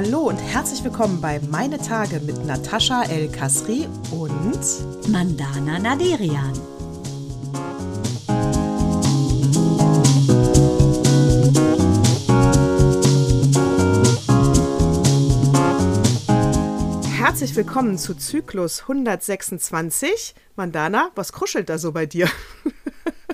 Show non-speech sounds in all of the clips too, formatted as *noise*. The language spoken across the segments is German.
Hallo und herzlich willkommen bei Meine Tage mit Natascha El Kasri und Mandana Naderian. Herzlich willkommen zu Zyklus 126. Mandana, was kruschelt da so bei dir?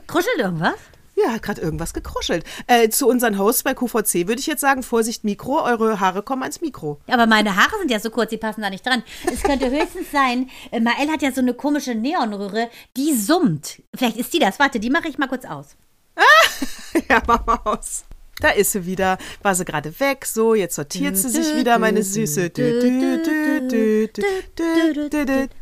Kruschelt irgendwas? Ja, hat gerade irgendwas gekruschelt. Äh, zu unseren Hosts bei QVC würde ich jetzt sagen, Vorsicht Mikro, eure Haare kommen ans Mikro. Ja, aber meine Haare sind ja so kurz, die passen da nicht dran. Es könnte höchstens sein, äh, Mael hat ja so eine komische Neonröhre, die summt. Vielleicht ist die das. Warte, die mache ich mal kurz aus. ja, mach mal aus. Da ist sie wieder. War sie gerade weg. So, jetzt sortiert sie sich wieder, meine Süße.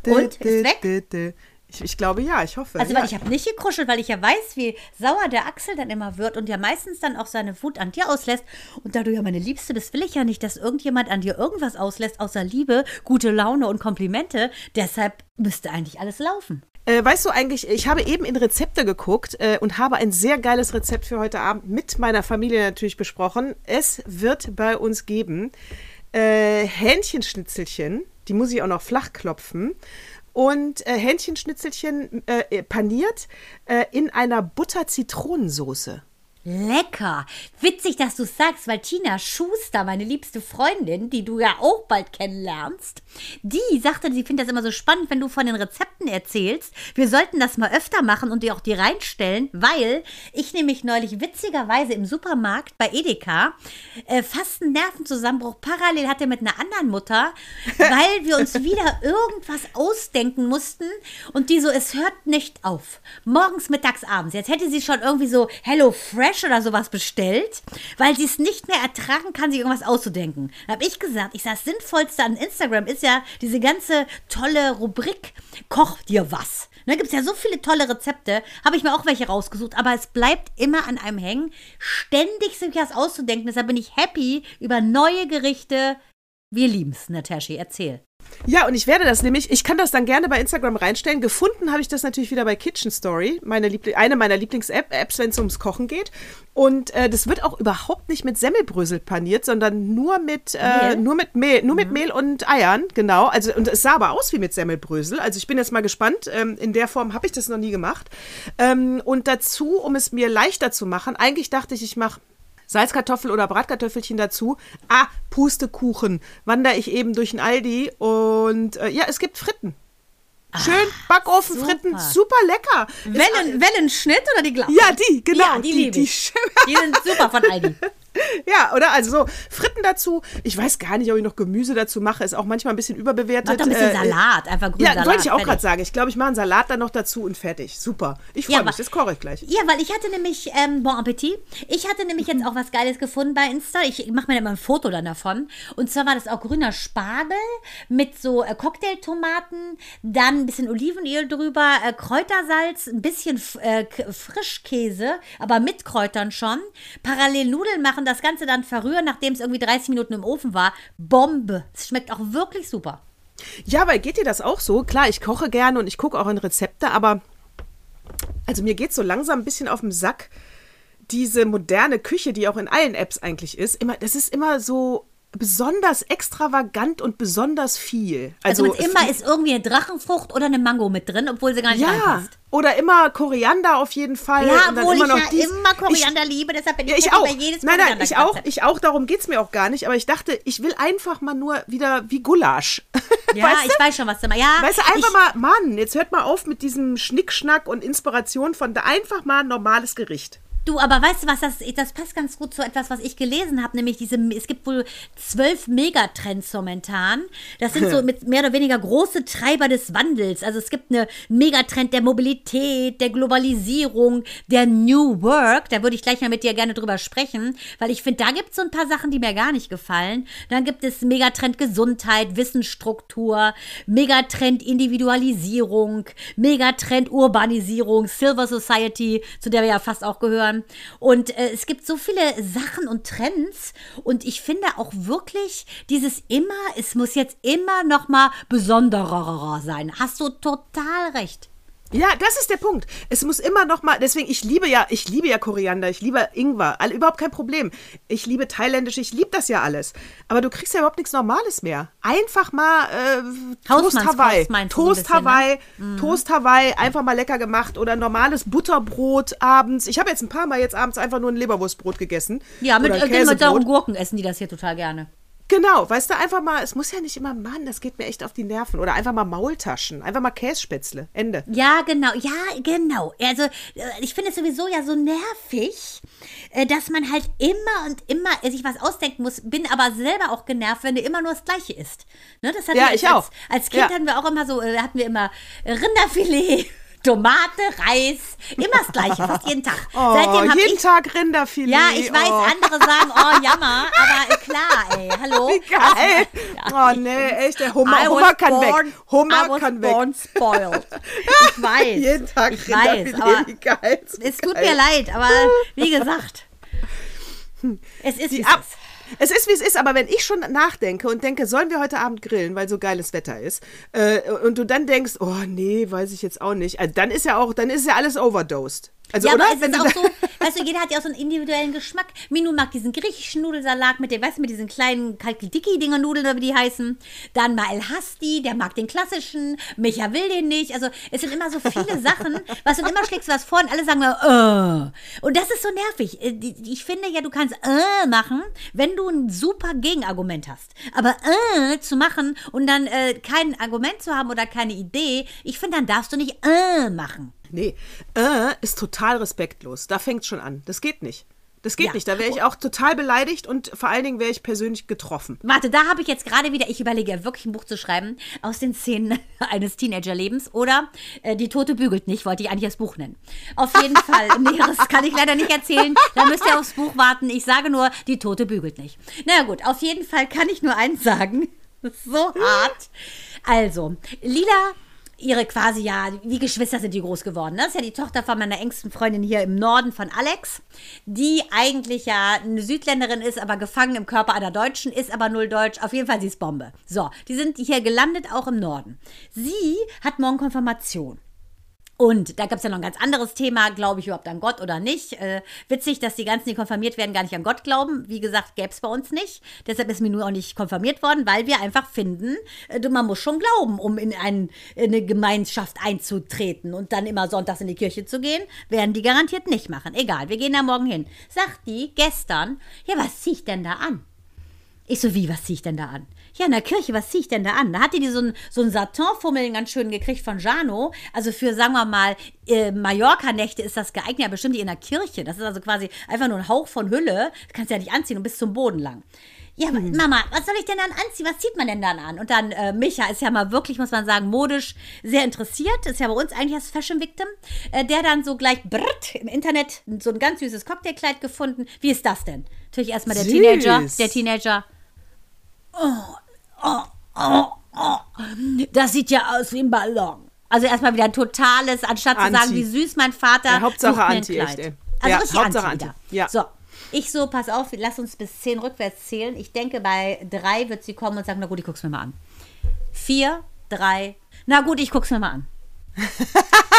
Und, ist weg? Ich, ich glaube ja, ich hoffe. Also, ja. weil ich habe nicht gekruschelt, weil ich ja weiß, wie sauer der Axel dann immer wird und ja meistens dann auch seine Wut an dir auslässt. Und da du ja meine Liebste bist, will ich ja nicht, dass irgendjemand an dir irgendwas auslässt, außer Liebe, gute Laune und Komplimente. Deshalb müsste eigentlich alles laufen. Äh, weißt du eigentlich, ich habe eben in Rezepte geguckt äh, und habe ein sehr geiles Rezept für heute Abend mit meiner Familie natürlich besprochen. Es wird bei uns geben äh, Hähnchenschnitzelchen, die muss ich auch noch flach klopfen. Und äh, Hähnchenschnitzelchen äh, paniert äh, in einer Butter-Zitronensoße. Lecker. Witzig, dass du sagst, weil Tina Schuster, meine liebste Freundin, die du ja auch bald kennenlernst, die sagte, sie findet das immer so spannend, wenn du von den Rezepten erzählst. Wir sollten das mal öfter machen und dir auch die reinstellen, weil ich nämlich neulich witzigerweise im Supermarkt bei Edeka äh, fast einen Nervenzusammenbruch parallel hatte mit einer anderen Mutter, *laughs* weil wir uns wieder irgendwas ausdenken mussten und die so, es hört nicht auf. Morgens, mittags, abends. Jetzt hätte sie schon irgendwie so Hello Fresh oder sowas bestellt, weil sie es nicht mehr ertragen kann, sich irgendwas auszudenken. Da habe ich gesagt, ich sage, das Sinnvollste an Instagram ist ja diese ganze tolle Rubrik Koch dir was. Da gibt es ja so viele tolle Rezepte, habe ich mir auch welche rausgesucht, aber es bleibt immer an einem hängen, ständig sich was auszudenken. Deshalb bin ich happy über neue Gerichte. Wir lieben es, Natascha, erzähl. Ja, und ich werde das nämlich, ich kann das dann gerne bei Instagram reinstellen. Gefunden habe ich das natürlich wieder bei Kitchen Story, meine Liebl eine meiner Lieblings-Apps, wenn es ums Kochen geht. Und äh, das wird auch überhaupt nicht mit Semmelbrösel paniert, sondern nur mit, äh, nur mit Mehl, nur mit Mehl und Eiern, genau. Also, und es sah aber aus wie mit Semmelbrösel. Also ich bin jetzt mal gespannt. Ähm, in der Form habe ich das noch nie gemacht. Ähm, und dazu, um es mir leichter zu machen, eigentlich dachte ich, ich mache Salzkartoffel oder Bratkartoffelchen dazu. Ah, Pustekuchen. Wandere ich eben durch den Aldi und äh, ja, es gibt Fritten. Schön Backofen, super. Super lecker. Wellen, Wellenschnitt oder die Glas? Ja, die, genau. Ja, die liebe ich. Die sind super von Aldi. *laughs* *laughs* Ja, oder? Also so Fritten dazu. Ich weiß gar nicht, ob ich noch Gemüse dazu mache. Ist auch manchmal ein bisschen überbewertet. Mach doch ein bisschen Äh, Salat, einfach grünen Ja, Salat. wollte ich auch gerade sagen. Ich glaube, ich mache einen Salat dann noch dazu und fertig. Super. Ich freue Ja, mich. Das koche ich gleich. Ja, weil ich hatte nämlich, ähm, bon Appetit, ich hatte nämlich jetzt auch was Geiles gefunden bei Insta. Ich mache mir dann mal ein Foto dann davon. Und zwar war das auch grüner Spargel mit so äh, Cocktailtomaten, dann ein bisschen Olivenöl drüber, äh, Kräutersalz, ein bisschen äh, Frischkäse, aber mit Kräutern schon. Parallel Nudeln machen, das Ganze dann verrühren, nachdem es irgendwie 30 Minuten im Ofen war. Bombe. Es schmeckt auch wirklich super. Ja, weil geht dir das auch so? Klar, ich koche gerne und ich gucke auch in Rezepte, aber also mir geht so langsam ein bisschen auf den Sack. Diese moderne Küche, die auch in allen Apps eigentlich ist, immer, das ist immer so besonders extravagant und besonders viel. Also, also immer ist irgendwie eine Drachenfrucht oder eine Mango mit drin, obwohl sie gar nicht ja, reinpasst. Oder immer Koriander auf jeden Fall. Ja, und obwohl immer ich noch ja dies- immer Koriander liebe, deshalb bin Ja, ich, ich happy auch. bei jedes Nein, nein, ich auch, ich auch. Darum geht es mir auch gar nicht. Aber ich dachte, ich will einfach mal nur wieder wie Gulasch. *laughs* Ja, weißt du? ich weiß schon, was du meinst. Ja, Weißt du, einfach ich, mal, Mann, jetzt hört mal auf mit diesem Schnickschnack und Inspiration von da einfach mal ein normales Gericht. Du, aber weißt du was, das, das passt ganz gut zu etwas, was ich gelesen habe, nämlich diese, es gibt wohl zwölf Megatrends momentan. Das sind so *laughs* mit mehr oder weniger große Treiber des Wandels. Also es gibt eine Megatrend der Mobilität, der Globalisierung, der New Work. Da würde ich gleich mal mit dir gerne drüber sprechen, weil ich finde, da gibt es so ein paar Sachen, die mir gar nicht gefallen. Dann gibt es Megatrend Gesundheit, Wissensstruktur, Megatrend Individualisierung, Megatrend Urbanisierung, Silver Society, zu der wir ja fast auch gehören. Und äh, es gibt so viele Sachen und Trends und ich finde auch wirklich dieses immer, es muss jetzt immer noch mal besonderer sein. Hast du total recht. Ja, das ist der Punkt. Es muss immer noch mal, deswegen, ich liebe ja, ich liebe ja Koriander, ich liebe Ingwer, all, überhaupt kein Problem. Ich liebe thailändisch, ich liebe das ja alles. Aber du kriegst ja überhaupt nichts Normales mehr. Einfach mal äh, Toast Hawaii. so Toast bisschen, ne? Hawaii, Toast Hawaii, einfach mal lecker gemacht oder normales Butterbrot abends. Ich habe jetzt ein paar Mal jetzt abends einfach nur ein Leberwurstbrot gegessen. Ja, mit, äh, mit sauren. Gurken essen die das hier total gerne. Genau, weißt du, einfach mal, es muss ja nicht immer, Mann, das geht mir echt auf die Nerven. Oder einfach mal Maultaschen, einfach mal Kässpätzle, Ende. Ja, genau, ja, genau. Also, äh, ich finde es sowieso ja so nervig, äh, dass man halt immer und immer sich was ausdenken muss, bin aber selber auch genervt, wenn du immer nur das Gleiche isst. Ne, das hatten Ja, ich als, auch. Als Kind Ja. hatten wir auch immer so, äh, hatten wir immer Rinderfilet. Tomate, Reis, immer das Gleiche, fast jeden Tag. *laughs* Oh, Seitdem jeden ich Tag Rinderfilet. Ja, ich weiß, oh. andere sagen, oh, jammer, aber klar, ey, hallo. *laughs* Wie geil. Oh, nee, echt, der Hummer, Hummer kann born- weg. Hummer kann weg. born spoiled. Ich *laughs* weiß. Jeden Tag ich weiß, Rinderfilet, aber wie geil. es tut geil. mir leid, aber wie gesagt, es ist Die es ab ist. Es ist, wie es ist, aber wenn ich schon nachdenke und denke, sollen wir heute Abend grillen, weil so geiles Wetter ist, äh, und du dann denkst, oh nee, weiß ich jetzt auch nicht, also dann ist ja auch, dann ist ja alles overdosed. Also, ja, oder? aber es Wenn ist du auch so, weißt du, jeder hat ja auch so einen individuellen Geschmack. Minu mag diesen griechischen Nudelsalat mit, den, weißt du, mit diesen kleinen Kalkidiki-Dinger Nudeln, oder wie die heißen. Dann mal El Hasti, der mag den klassischen. Micha will den nicht. Also, es sind immer so viele Sachen, *laughs* was und immer schlägst du was vor und alle sagen mal, äh. Und das ist so nervig. Äh, Ich finde ja, du kannst äh machen, wenn du ein super Gegenargument hast. Aber äh zu machen und dann äh, kein Argument zu haben oder keine Idee, ich finde, dann darfst du nicht äh machen. Nee, äh, ist total respektlos. Da fängt schon an. Das geht nicht. Das geht Ja. nicht. Da wäre ich auch total beleidigt und vor allen Dingen wäre ich persönlich getroffen. Warte, da habe ich jetzt gerade wieder, ich überlege ja wirklich ein Buch zu schreiben aus den Szenen *laughs* eines Teenagerlebens oder äh, Die Tote bügelt nicht, wollte ich eigentlich das Buch nennen. Auf jeden *laughs* Fall, Näheres kann ich leider nicht erzählen, da müsst ihr aufs Buch warten. Ich sage nur, Die Tote bügelt nicht. Na ja, gut, auf jeden Fall kann ich nur eins sagen. Das *laughs* so hart. Also, Lila ihre quasi ja, wie Geschwister sind die groß geworden. ne? Das ist ja die Tochter von meiner engsten Freundin hier im Norden von Alex, die eigentlich ja eine Südländerin ist, aber gefangen im Körper einer Deutschen, ist aber null Deutsch. Auf jeden Fall, sie ist Bombe. So, die sind hier gelandet, auch im Norden. Sie hat morgen Konfirmation. Und da gab es ja noch ein ganz anderes Thema, glaube ich überhaupt an Gott oder nicht. Äh, witzig, dass die ganzen, die konfirmiert werden, gar nicht an Gott glauben. Wie gesagt, gäbe es bei uns nicht. Deshalb ist mir nur auch nicht konfirmiert worden, weil wir einfach finden, äh, man muss schon glauben, um in, ein, in eine Gemeinschaft einzutreten und dann immer sonntags in die Kirche zu gehen. Werden die garantiert nicht machen. Egal, wir gehen da morgen hin. Sagt die gestern, ja, was zieh ich denn da an? Ich so, wie, was zieh ich denn da an? Ja, in der Kirche, was zieh ich denn da an? Da hatte die so ein, so ein Satinfummeln ganz schön gekriegt von Jano. Also für, sagen wir mal, äh, Mallorca-Nächte ist das geeignet, ja bestimmt in der Kirche. Das ist also quasi einfach nur ein Hauch von Hülle. Das kannst du ja nicht anziehen und bis zum Boden lang. Ja, aber Mama, was soll ich denn dann anziehen? Was zieht man denn dann an? Und dann, äh, Micha ist ja mal wirklich, muss man sagen, modisch sehr interessiert. Ist ja bei uns eigentlich das Fashion Victim. Äh, der dann so gleich brrrt, im Internet so ein ganz süßes Cocktailkleid gefunden. Wie ist das denn? Natürlich erstmal der Süß. Teenager. Der Teenager. Oh, oh, oh. Das sieht ja aus wie ein Ballon. Also erstmal wieder ein totales, anstatt zu Anti. sagen, wie süß mein Vater. Ja, Hauptsache Anti, echt, ey. Also Ja, Hauptsache Anti, Anti. Ja. So. Ich so, pass auf, lass uns bis 10 rückwärts zählen. Ich denke, bei drei wird sie kommen und sagen, na gut, ich guck's mir mal an. Vier, drei, na gut, ich guck's mir mal an.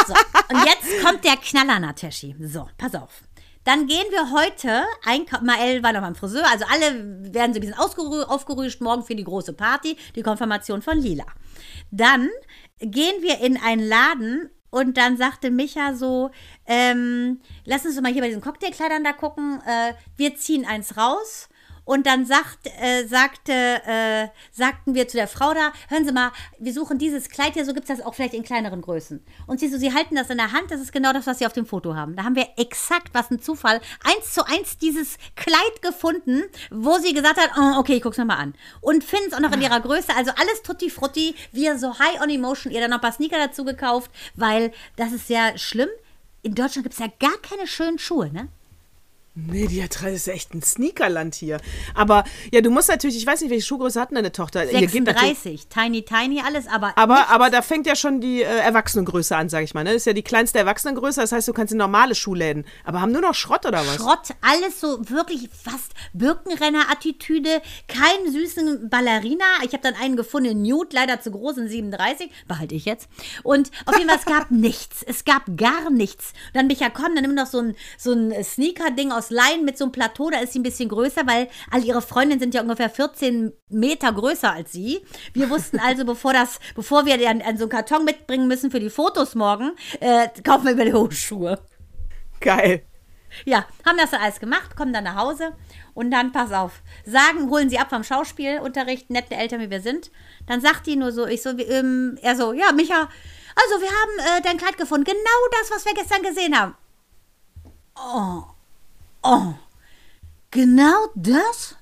So, und jetzt kommt der Knaller, Nateshi. So, pass auf. Dann gehen wir heute einkaufen. Mael war noch beim Friseur. Also alle werden so ein bisschen aufgerüscht morgen für die große Party, die Konfirmation von Lila. Dann gehen wir in einen Laden und dann sagte Micha so, ähm, lass uns mal hier bei diesen Cocktailkleidern da gucken. Äh, wir ziehen eins raus. Und dann sagt, äh, sagte, äh, sagten wir zu der Frau da, hören Sie mal, wir suchen dieses Kleid hier, so gibt es das auch vielleicht in kleineren Größen. Und sie so, sie halten das in der Hand, das ist genau das, was sie auf dem Foto haben. Da haben wir exakt, was ein Zufall, eins zu eins dieses Kleid gefunden, wo sie gesagt hat, oh, okay, ich guck's mir mal an. Und finden es auch noch in ihrer Größe, also alles tutti frutti, wir so high on emotion, ihr dann noch ein paar Sneaker dazu gekauft, weil das ist sehr schlimm. In Deutschland gibt es ja gar keine schönen Schuhe, ne? Nee, die hat, das ist echt ein Sneakerland hier. Aber ja, du musst natürlich, ich weiß nicht, welche Schuhgröße hat denn deine Tochter? Hier geht natürlich- 36, tiny, tiny, alles, aber. Aber, aber da fängt ja schon die äh, Erwachsenengröße an, sag ich mal. Ne? Das ist ja die kleinste Erwachsenengröße, das heißt, du kannst in normale Schuhläden. Aber haben nur noch Schrott oder was? Schrott, alles so wirklich fast Birkenrenner-Attitüde, keinen süßen Ballerina. Ich habe dann einen gefunden, in Nude, leider zu groß, in 37, behalte ich jetzt. Und auf jeden Fall, es gab *laughs* nichts, es gab gar nichts. Und dann bin ich ja, komm, dann nimm doch so ein, so ein Sneaker-Ding aus Leinen mit so einem Plateau, da ist sie ein bisschen größer, weil all ihre Freundinnen sind ja ungefähr 14 Meter größer als sie. Wir wussten also, *laughs* bevor das, bevor wir an, an so einen Karton mitbringen müssen für die Fotos morgen, äh, kaufen wir über die Hochschuhe. Geil. Ja, haben das dann alles gemacht, kommen dann nach Hause und dann, pass auf, sagen, holen sie ab vom Schauspielunterricht, nette Eltern wie wir sind. Dann sagt die nur so, ich so, wie, ähm, er so, ja, Micha, also wir haben äh, dein Kleid gefunden, genau das, was wir gestern gesehen haben. Oh, oh, genau das?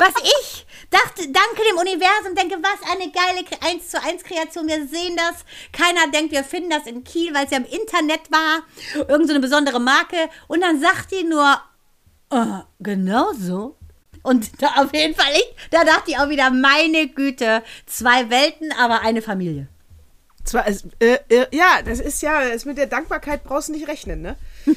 was ich dachte, danke dem Universum, denke, was eine geile 1 zu 1 Kreation. Wir sehen das. Keiner denkt, wir finden das in Kiel, weil es ja im Internet war. Irgend so eine besondere Marke. Und dann sagt die nur, äh, genau so. Und *laughs* da auf jeden Fall, ich, da dachte ich auch wieder, meine Güte, zwei Welten, aber eine Familie. Zwar, äh, äh, ja, das ist ja, das mit der Dankbarkeit brauchst du nicht rechnen, ne? Äh,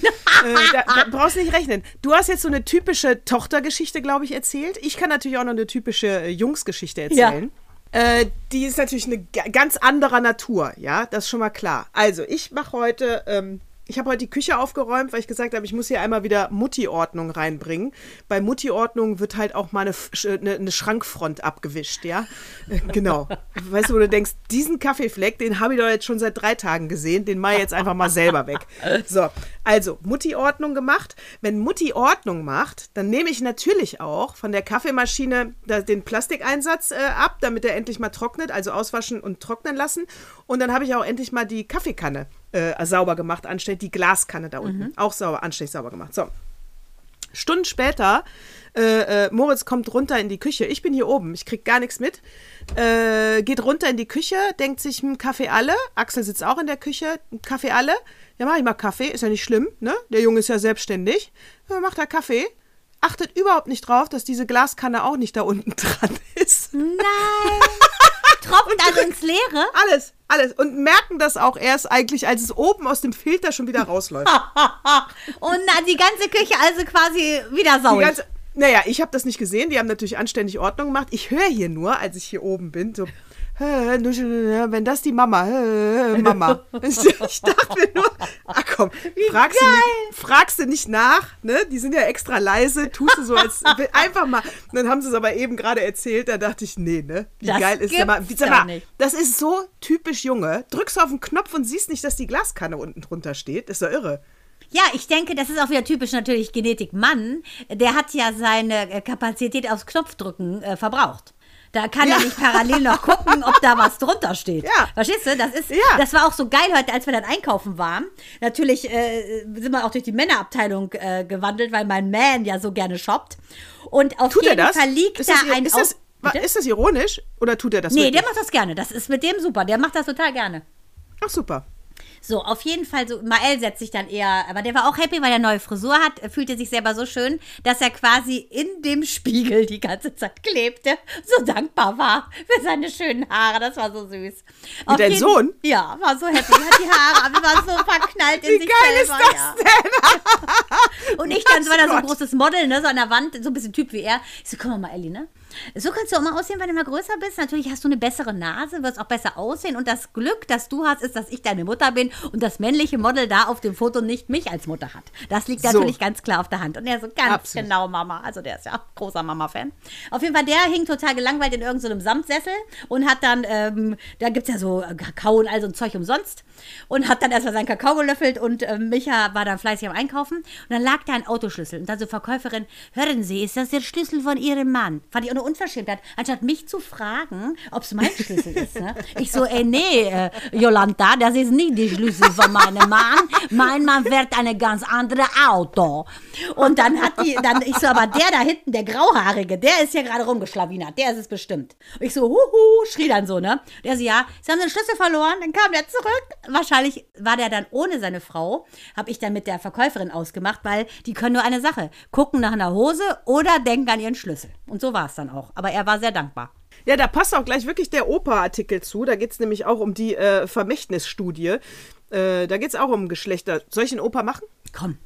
da, da brauchst du nicht rechnen. Du hast jetzt so eine typische Tochtergeschichte, glaube ich, erzählt. Ich kann natürlich auch noch eine typische äh, Jungsgeschichte erzählen. Äh, die ist natürlich eine ga- ganz anderer Natur, ja, das ist schon mal klar. Also, ich mache heute, ähm, ich habe heute die Küche aufgeräumt, weil ich gesagt habe, ich muss hier einmal wieder Mutti-Ordnung reinbringen. Bei Mutti-Ordnung wird halt auch mal eine, eine, eine Schrankfront abgewischt, ja. Äh, genau. Weißt du, wo du denkst, diesen Kaffeefleck, den habe ich doch jetzt schon seit drei Tagen gesehen, den mache ich jetzt einfach mal selber weg. So, also Mutti-Ordnung gemacht. Wenn Mutti Ordnung macht, dann nehme ich natürlich auch von der Kaffeemaschine den Plastikeinsatz äh, ab, damit er endlich mal trocknet, also auswaschen und trocknen lassen. Und dann habe ich auch endlich mal die Kaffeekanne äh, sauber gemacht, anstelle die Glaskanne da unten. Auch sauber, anständig sauber gemacht. So. Stunden später, äh, äh, Moritz kommt runter in die Küche. Ich bin hier oben, ich krieg gar nichts mit. Äh, geht runter in die Küche, denkt sich, hm, Kaffee alle. Axel sitzt auch in der Küche, Kaffee alle. Ja, mach ich mal Kaffee, ist ja nicht schlimm, ne? Der Junge ist ja selbstständig. Ja, macht er Kaffee. Achtet überhaupt nicht drauf, dass diese Glaskanne auch nicht da unten *laughs* dran ist. Nein. *laughs* Tropft also ins Leere. Alles, alles. Und merken das auch erst eigentlich, als es oben aus dem Filter schon wieder rausläuft. *laughs* Und die ganze Küche also quasi wieder sauer. naja, ich habe das nicht gesehen. Die haben natürlich anständig Ordnung gemacht. Ich höre hier nur, als ich hier oben bin, so, "Hä, nur schon, wenn das die Mama, hä, Mama. *laughs* *laughs* Ich dachte mir nur, ach komm, fragst du, nicht, fragst du nicht nach, ne? Die sind ja extra leise, tust du so als, einfach mal. Und dann haben sie es aber eben gerade erzählt, da dachte ich, nee, ne? Wie Das geil ist der mal. gibt's Sag mal, nicht. das ist so typisch Junge. Drückst auf den Knopf und siehst nicht, dass die Glaskanne unten drunter steht. ist doch irre. Ja, ich denke, das ist auch wieder typisch natürlich Genetik Mann. Der hat ja seine äh, Kapazität aufs Knopfdrücken äh, verbraucht. Da kann Ja. er nicht parallel noch gucken, ob da was drunter steht. Ja. Verstehst du? Das, ist, Ja. das war auch so geil heute, als wir dann einkaufen waren. Natürlich äh, sind wir auch durch die Männerabteilung äh, gewandelt, weil mein Man ja so gerne shoppt. Und auf Tut jeden? Fall liegt ist da das, ein ist, das, Bitte? ist das ironisch oder tut er das Nee, wirklich? der macht das gerne. Das ist mit dem super. Der macht das total gerne. Ach super. So, auf jeden Fall, so, Mael setzt sich dann eher, aber der war auch happy, weil er neue Frisur hat, er fühlte sich selber so schön, dass er quasi in dem Spiegel die ganze Zeit klebte, so dankbar war für seine schönen Haare, das war so süß. Auf dein jeden- Sohn? Ja, war so happy, hat die Haare, aber war so verknallt in Wie sich geil ist selber. das ja. denn? *laughs* Und ich dann so war da so ein großes Model, ne, so an der Wand, so ein bisschen Typ wie er. Ich so, komm mal, Elli, ne? So kannst du auch mal aussehen, wenn du mal größer bist. Natürlich hast du eine bessere Nase, wirst auch besser aussehen. Und das Glück, das du hast, ist, dass ich deine Mutter bin und das männliche Model da auf dem Foto nicht mich als Mutter hat. Das liegt So. natürlich ganz klar auf der Hand. Und er so, ganz Absolut. genau, Mama. Also der ist ja großer Mama-Fan. Auf jeden Fall, der hing total gelangweilt in irgendeinem Samtsessel und hat dann, ähm, da gibt es ja so Kakao und all so ein Zeug umsonst. Und hat dann erstmal seinen Kakao gelöffelt und ähm, Micha war dann fleißig am Einkaufen. Und dann lag da ein Autoschlüssel. Und dann so Verkäuferin, hören Sie, ist das der Schlüssel von Ihrem Mann? Fand ich auch eine Unverschämtheit. Anstatt mich zu fragen, ob es mein Schlüssel ist. Ne? Ich so, ey, nee, äh, Jolanta, das ist nicht der Schlüssel von meinem Mann. Mein Mann fährt eine ganz andere Auto. Und dann hat die, dann, ich so, aber der da hinten, der Grauhaarige, der ist hier gerade rumgeschlawinert. Der ist es bestimmt. Und ich so, huhu, schrie dann so, ne? Der so, ja, sie haben den Schlüssel verloren. Dann kam der zurück. Wahrscheinlich war der dann ohne seine Frau. Habe ich dann mit der Verkäuferin ausgemacht, weil die können nur eine Sache. Gucken nach einer Hose oder denken an ihren Schlüssel. Und so war es dann auch. Aber er war sehr dankbar. Ja, da passt auch gleich wirklich der Opa-Artikel zu. Da geht es nämlich auch um die äh, Vermächtnisstudie. Äh, da geht es auch um Geschlechter. Soll ich den Opa machen? Komm.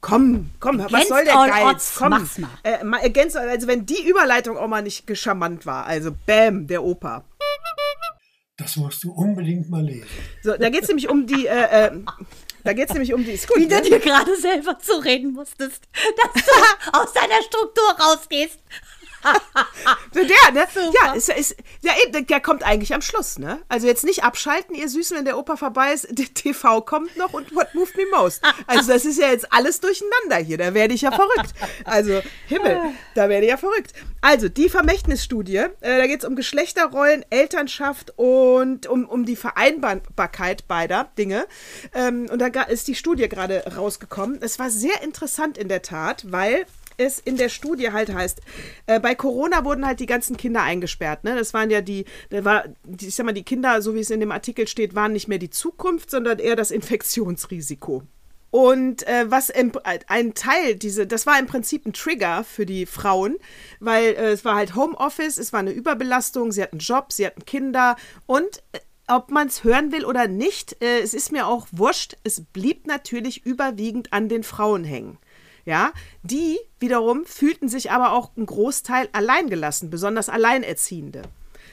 Komm, komm, was Against soll der Geiz? odds, Komm. mach's mal. Äh, mal against, also wenn die Überleitung auch mal nicht geschamant war. Also Bäm, der Opa. Das musst du unbedingt mal lesen. So, da geht es nämlich um die, äh, äh, da geht es nämlich um die, ist gut, Wie du ne? dir gerade selber zureden musstest, dass du *laughs* aus deiner Struktur rausgehst. Der, ne? Super. Ja, ist, ist, ja, der kommt eigentlich am Schluss, ne? Also jetzt nicht abschalten, ihr Süßen, wenn der Opa vorbei ist. Der TV kommt noch und What Moved Me Most. Also das ist ja jetzt alles durcheinander hier. Da werde ich ja verrückt. Also Himmel, da werde ich ja verrückt. Also die Vermächtnisstudie, äh, da geht es um Geschlechterrollen, Elternschaft und um, um die Vereinbarkeit beider Dinge. Ähm, und da ist die Studie gerade rausgekommen. Es war sehr interessant in der Tat, weil es in der Studie halt heißt, äh, bei Corona wurden halt die ganzen Kinder eingesperrt. Ne? Das waren ja die, da war, die, ich sag mal, die Kinder, so wie es in dem Artikel steht, waren nicht mehr die Zukunft, sondern eher das Infektionsrisiko. Und äh, was im, ein Teil, diese, das war im Prinzip ein Trigger für die Frauen, weil äh, es war halt Homeoffice, es war eine Überbelastung, sie hatten Job, sie hatten Kinder und äh, ob man es hören will oder nicht, äh, es ist mir auch wurscht, es blieb natürlich überwiegend an den Frauen hängen. Ja, die wiederum fühlten sich aber auch einen Großteil alleingelassen, besonders Alleinerziehende.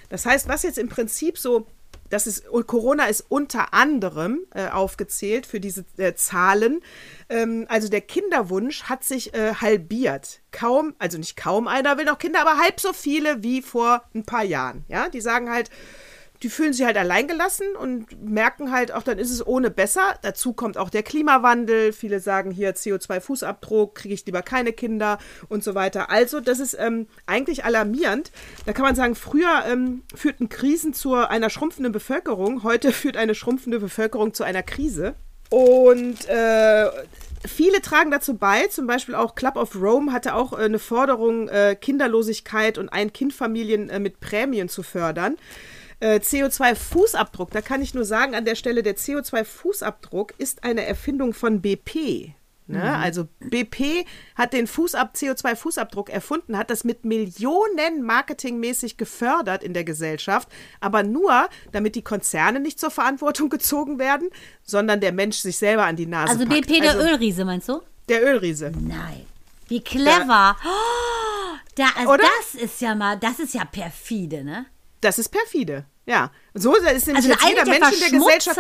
Das heißt, was jetzt im Prinzip so, das ist, Corona ist unter anderem äh, aufgezählt für diese äh, Zahlen. Ähm, also der Kinderwunsch hat sich äh, halbiert. Kaum, also nicht kaum einer will noch Kinder, aber halb so viele wie vor ein paar Jahren. Ja, die sagen halt, die fühlen sich halt alleingelassen und merken halt auch, dann ist es ohne besser. Dazu kommt auch der Klimawandel. Viele sagen hier CO2-Fußabdruck, kriege ich lieber keine Kinder und so weiter. Also, das ist ähm, eigentlich alarmierend. Da kann man sagen, früher ähm, führten Krisen zu einer schrumpfenden Bevölkerung. Heute *laughs* führt eine schrumpfende Bevölkerung zu einer Krise. Und äh, viele tragen dazu bei, zum Beispiel auch Club of Rome hatte auch äh, eine Forderung, äh, Kinderlosigkeit und Ein-Kind-Familien äh, mit Prämien zu fördern. Äh, CO2-Fußabdruck, da kann ich nur sagen, an der Stelle, der CO2-Fußabdruck ist eine Erfindung von BP. Ne? Also BP hat den Fußab CO2-Fußabdruck erfunden, hat das mit Millionen marketingmäßig gefördert in der Gesellschaft, aber nur, damit die Konzerne nicht zur Verantwortung *laughs* gezogen werden, sondern der Mensch sich selber an die Nase Also packt. BP, der Also Ölriese, meinst du? Der Ölriese. Nein. Wie clever. Oh, da, also das ist ja mal, das ist ja perfide, ne? Das ist perfide. Ja. So ist nämlich Also jeder der Mensch in der Gesellschaft.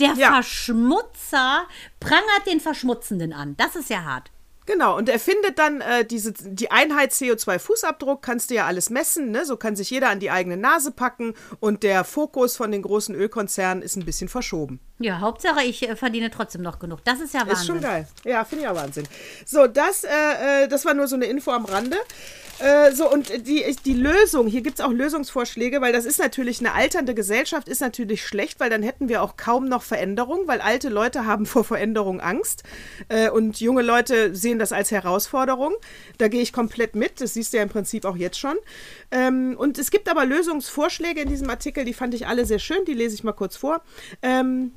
Der Ja. Verschmutzer prangert den Verschmutzenden an. Das ist ja hart. Genau, und er findet dann äh, diese, die Einheit CO2-Fußabdruck, kannst du ja alles messen, ne? so kann sich jeder an die eigene Nase packen und der Fokus von den großen Ölkonzernen ist ein bisschen verschoben. Ja, Hauptsache, ich äh, verdiene trotzdem noch genug. Das ist ja Wahnsinn. Ist schon geil. Ja, finde ich auch Wahnsinn. So, das, äh, äh, das war nur so eine Info am Rande. Äh, so, und die, die Lösung, hier gibt es auch Lösungsvorschläge, weil das ist natürlich eine alternde Gesellschaft, ist natürlich schlecht, weil dann hätten wir auch kaum noch Veränderung, weil alte Leute haben vor Veränderung Angst äh, und junge Leute sehen das als Herausforderung. Da gehe ich komplett mit, das siehst du ja im Prinzip auch jetzt schon. Ähm, und es gibt aber Lösungsvorschläge in diesem Artikel, die fand ich alle sehr schön, die lese ich mal kurz vor. Ähm,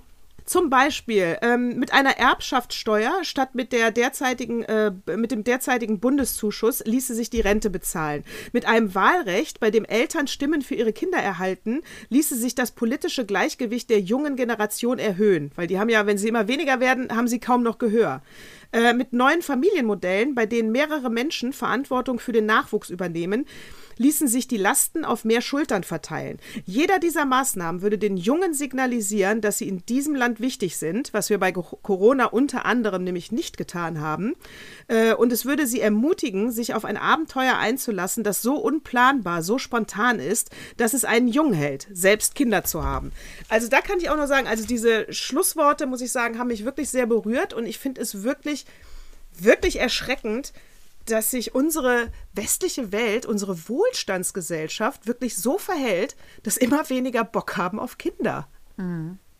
zum Beispiel ähm, mit einer Erbschaftssteuer statt mit, der derzeitigen, äh, mit dem derzeitigen Bundeszuschuss ließe sich die Rente bezahlen. Mit einem Wahlrecht, bei dem Eltern Stimmen für ihre Kinder erhalten, ließe sich das politische Gleichgewicht der jungen Generation erhöhen. Weil die haben ja, wenn sie immer weniger werden, haben sie kaum noch Gehör. Äh, mit neuen Familienmodellen, bei denen mehrere Menschen Verantwortung für den Nachwuchs übernehmen, ließen sich die Lasten auf mehr Schultern verteilen. Jeder dieser Maßnahmen würde den Jungen signalisieren, dass sie in diesem Land wichtig sind, was wir bei Co- Corona unter anderem nämlich nicht getan haben. Äh, Und es würde sie ermutigen, sich auf ein Abenteuer einzulassen, das so unplanbar, so spontan ist, dass es einen Jung hält, selbst Kinder zu haben. Also da kann ich auch nur sagen, also diese Schlussworte, muss ich sagen, haben mich wirklich sehr berührt und ich finde es wirklich, wirklich erschreckend, dass sich unsere westliche Welt, unsere Wohlstandsgesellschaft wirklich so verhält, dass immer weniger Bock haben auf Kinder.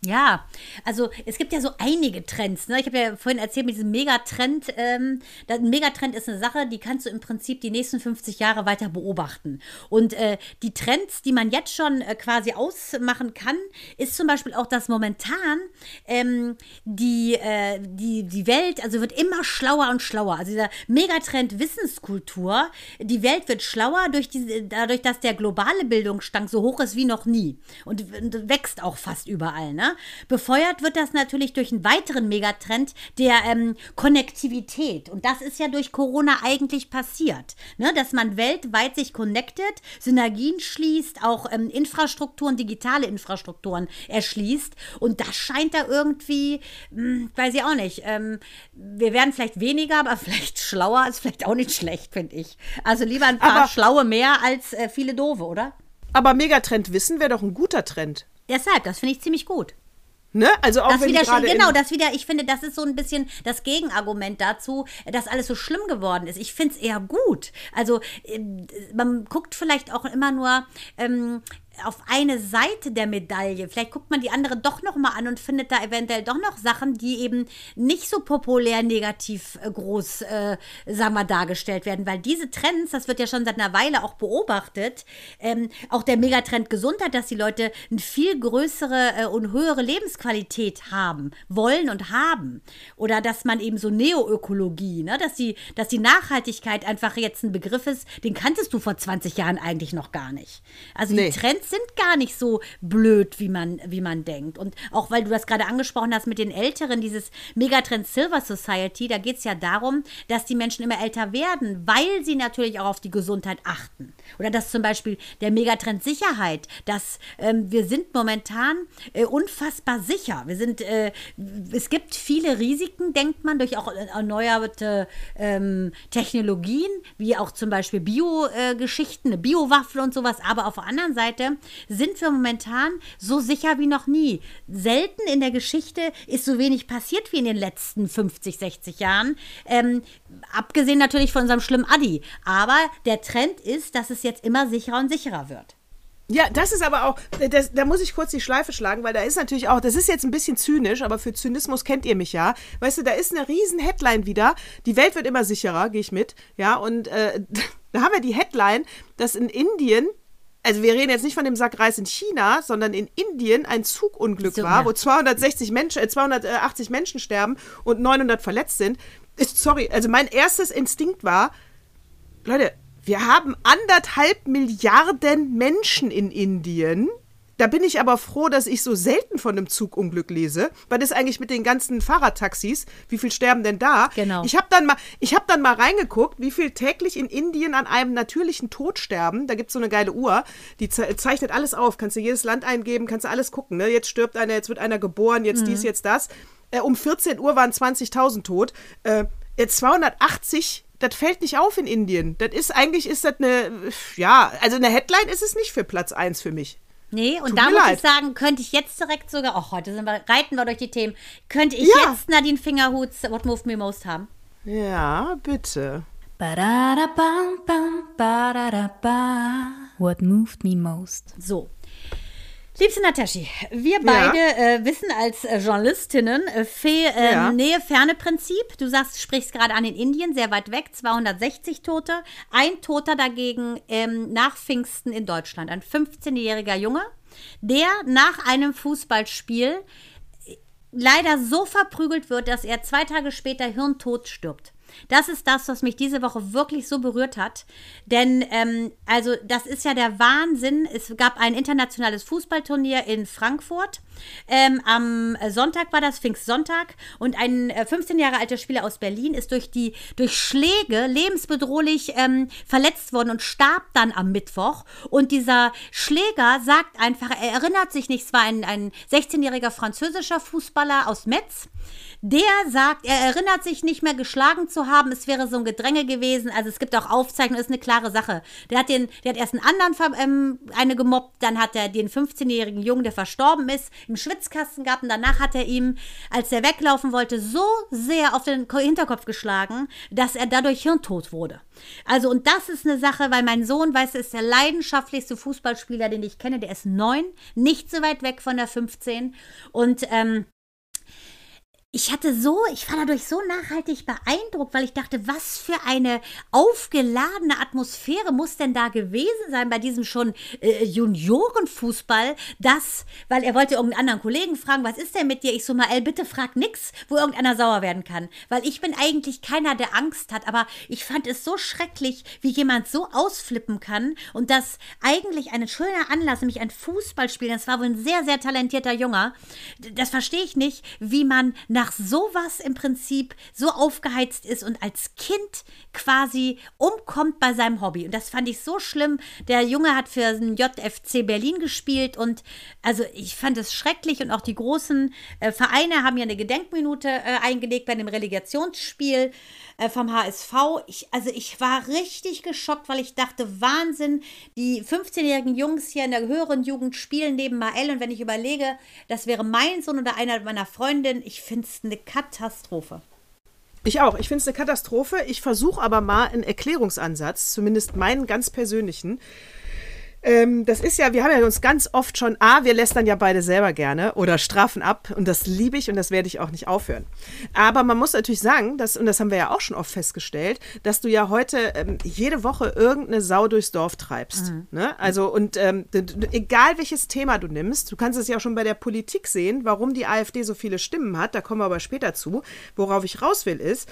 Ja, also es gibt ja so einige Trends. Ne? Ich habe ja vorhin erzählt mit diesem Megatrend. Ähm, ein Megatrend ist eine Sache, die kannst du im Prinzip die nächsten 50 Jahre weiter beobachten. Und äh, die Trends, die man jetzt schon äh, quasi ausmachen kann, ist zum Beispiel auch, dass momentan ähm, die, äh, die, die Welt, also wird immer schlauer und schlauer. Also dieser Megatrend Wissenskultur, die Welt wird schlauer durch die, dadurch, dass der globale Bildungsstand so hoch ist wie noch nie. Und, und wächst auch fast überall. Ne? Befeuert wird das natürlich durch einen weiteren Megatrend der ähm, Konnektivität. Und das ist ja durch Corona eigentlich passiert. Ne? Dass man weltweit sich connected, Synergien schließt, auch ähm, Infrastrukturen, digitale Infrastrukturen erschließt. Und das scheint da irgendwie, hm, weiß ich auch nicht. Ähm, wir werden vielleicht weniger, aber *laughs* vielleicht schlauer ist vielleicht auch nicht schlecht, finde ich. Also lieber ein paar Aber- Schlaue mehr als äh, viele Doofe, oder? Aber Megatrend Wissen wäre doch ein guter Trend. Deshalb, das finde ich ziemlich gut. Ne? Also auch Das wenn wieder, gerade genau, das wieder, ich finde, das ist so ein bisschen das Gegenargument dazu, dass alles so schlimm geworden ist. Ich finde es eher gut. Also ähm, man guckt vielleicht auch immer nur ähm, auf eine Seite der Medaille. Vielleicht guckt man die andere doch noch mal an und findet da eventuell doch noch Sachen, die eben nicht so populär negativ äh, groß, äh, sagen wir, dargestellt werden. Weil diese Trends, das wird ja schon seit einer Weile auch beobachtet, ähm, auch der Megatrend Gesundheit, dass die Leute eine viel größere äh, und höhere Lebensqualität haben, wollen und haben. Oder dass man eben so Neoökologie, ne, dass die, dass die Nachhaltigkeit einfach jetzt ein Begriff ist, den kanntest du vor 20 Jahren eigentlich noch gar nicht. Also Nee. die Trends sind gar nicht so blöd, wie man, wie man denkt. Und auch weil du das gerade angesprochen hast mit den Älteren, dieses Megatrend Silver Society, da geht es ja darum, dass die Menschen immer älter werden, weil sie natürlich auch auf die Gesundheit achten. Oder dass zum Beispiel der Megatrend Sicherheit, dass ähm, wir sind momentan äh, unfassbar sicher. Wir sind, äh, es gibt viele Risiken, denkt man, durch auch erneuerte ähm, Technologien, wie auch zum Beispiel Bio-Geschichten, eine Biowaffe und sowas. Aber auf der anderen Seite sind wir momentan so sicher wie noch nie. Selten in der Geschichte ist so wenig passiert wie in den letzten 50, 60 Jahren. Ähm, abgesehen natürlich von unserem schlimmen Adi. Aber der Trend ist, dass es jetzt immer sicherer und sicherer wird. Ja, das ist aber auch, das, da muss ich kurz die Schleife schlagen, weil da ist natürlich auch, das ist jetzt ein bisschen zynisch, aber für Zynismus kennt ihr mich ja. Weißt du, da ist eine riesen Headline wieder, die Welt wird immer sicherer, gehe ich mit, ja, und äh, *laughs* da haben wir die Headline, dass in Indien, also wir reden jetzt nicht von dem Sack Reis in China, sondern in Indien ein Zugunglück So, war, ja. wo 260 Menschen, äh, 280 Menschen sterben und 900 verletzt sind. Ist, sorry, also mein erstes Instinkt war, Leute, wir haben anderthalb Milliarden Menschen in Indien. Da bin ich aber froh, dass ich so selten von einem Zugunglück lese. Was ist eigentlich mit den ganzen Fahrradtaxis? Wie viel sterben denn da? Genau. Ich habe dann mal, ich habe dann mal reingeguckt, wie viel täglich in Indien an einem natürlichen Tod sterben. Da gibt es so eine geile Uhr, die ze zeichnet alles auf. Kannst du jedes Land eingeben, kannst du alles gucken. Ne? Jetzt stirbt einer, jetzt wird einer geboren, jetzt dies, jetzt das. Äh, um 14 Uhr waren 20.000 tot. Äh, jetzt 280 das fällt nicht auf in Indien. Das ist eigentlich ist das eine ja, also eine Headline ist es nicht für Platz 1 für mich. Nee, und Tut da muss leid. ich sagen, könnte ich jetzt direkt sogar, ach, heute sind wir, reiten wir durch die Themen, könnte ich Ja. jetzt Nadine Fingerhuts What Moved Me Most haben? Ja, bitte. What moved me most? So. Liebste Nataschi, wir beide äh, wissen als äh, Journalistinnen äh, Fe äh, Ja. Nähe-Ferne-Prinzip. Du sagst, sprichst gerade an in Indien, sehr weit weg, 260 Tote. Ein Toter dagegen ähm, nach Pfingsten in Deutschland. Ein 15-jähriger Junge, der nach einem Fußballspiel leider so verprügelt wird, dass er zwei Tage später hirntot stirbt. Das ist das, was mich diese Woche wirklich so berührt hat. Denn, ähm, also, das ist ja der Wahnsinn. Es gab ein internationales Fußballturnier in Frankfurt. Ähm, am Sonntag war das, Pfingstsonntag. Und ein äh, 15 Jahre alter Spieler aus Berlin ist durch, die, durch Schläge lebensbedrohlich ähm, verletzt worden und starb dann am Mittwoch. Und dieser Schläger sagt einfach, er erinnert sich nicht, es war ein, ein 16-jähriger französischer Fußballer aus Metz. Der sagt, er erinnert sich nicht mehr geschlagen zu haben, es wäre so ein Gedränge gewesen. Also es gibt auch Aufzeichnungen, ist eine klare Sache. Der hat, den, der hat erst einen anderen ähm, eine gemobbt, dann hat er den 15-jährigen Jungen, der verstorben ist, im Schwitzkasten gehabt und danach hat er ihm, als er weglaufen wollte, so sehr auf den Ko- Hinterkopf geschlagen, dass er dadurch hirntot wurde. Also und das ist eine Sache, weil mein Sohn, weißt du, ist der leidenschaftlichste Fußballspieler, den ich kenne, der ist neun, nicht so weit weg von der 15 und ähm, ich hatte so, ich war dadurch so nachhaltig beeindruckt, weil ich dachte, was für eine aufgeladene Atmosphäre muss denn da gewesen sein bei diesem schon äh, Juniorenfußball, das, weil er wollte irgendeinen anderen Kollegen fragen, was ist denn mit dir? Ich so mal, ey, bitte frag nix, wo irgendeiner sauer werden kann, weil ich bin eigentlich keiner, der Angst hat, aber ich fand es so schrecklich, wie jemand so ausflippen kann und das eigentlich ein schöner Anlass, nämlich ein Fußballspiel, das war wohl ein sehr, sehr talentierter Junger, das verstehe ich nicht, wie man nach sowas im Prinzip so aufgeheizt ist und als Kind quasi umkommt bei seinem Hobby. Und das fand ich so schlimm. Der Junge hat für den JFC Berlin gespielt und also ich fand es schrecklich und auch die großen äh, Vereine haben ja eine Gedenkminute äh, eingelegt bei einem Relegationsspiel äh, vom HSV. Ich, also ich war richtig geschockt, weil ich dachte, Wahnsinn, die 15-jährigen Jungs hier in der höheren Jugend spielen neben Mael und wenn ich überlege, das wäre mein Sohn oder einer meiner Freundinnen, ich finde es eine Katastrophe. Ich auch. Ich finde es eine Katastrophe. Ich versuche aber mal einen Erklärungsansatz, zumindest meinen ganz persönlichen. Ähm, das ist ja, wir haben ja uns ganz oft schon, A, wir lästern ja beide selber gerne oder strafen ab und das liebe ich und das werde ich auch nicht aufhören. Aber man muss natürlich sagen, dass, und das haben wir ja auch schon oft festgestellt, dass du ja heute ähm, jede Woche irgendeine Sau durchs Dorf treibst. Ne? Also, und ähm, egal welches Thema du nimmst, du kannst es ja auch schon bei der Politik sehen, warum die AfD so viele Stimmen hat, da kommen wir aber später zu. Worauf ich raus will, ist,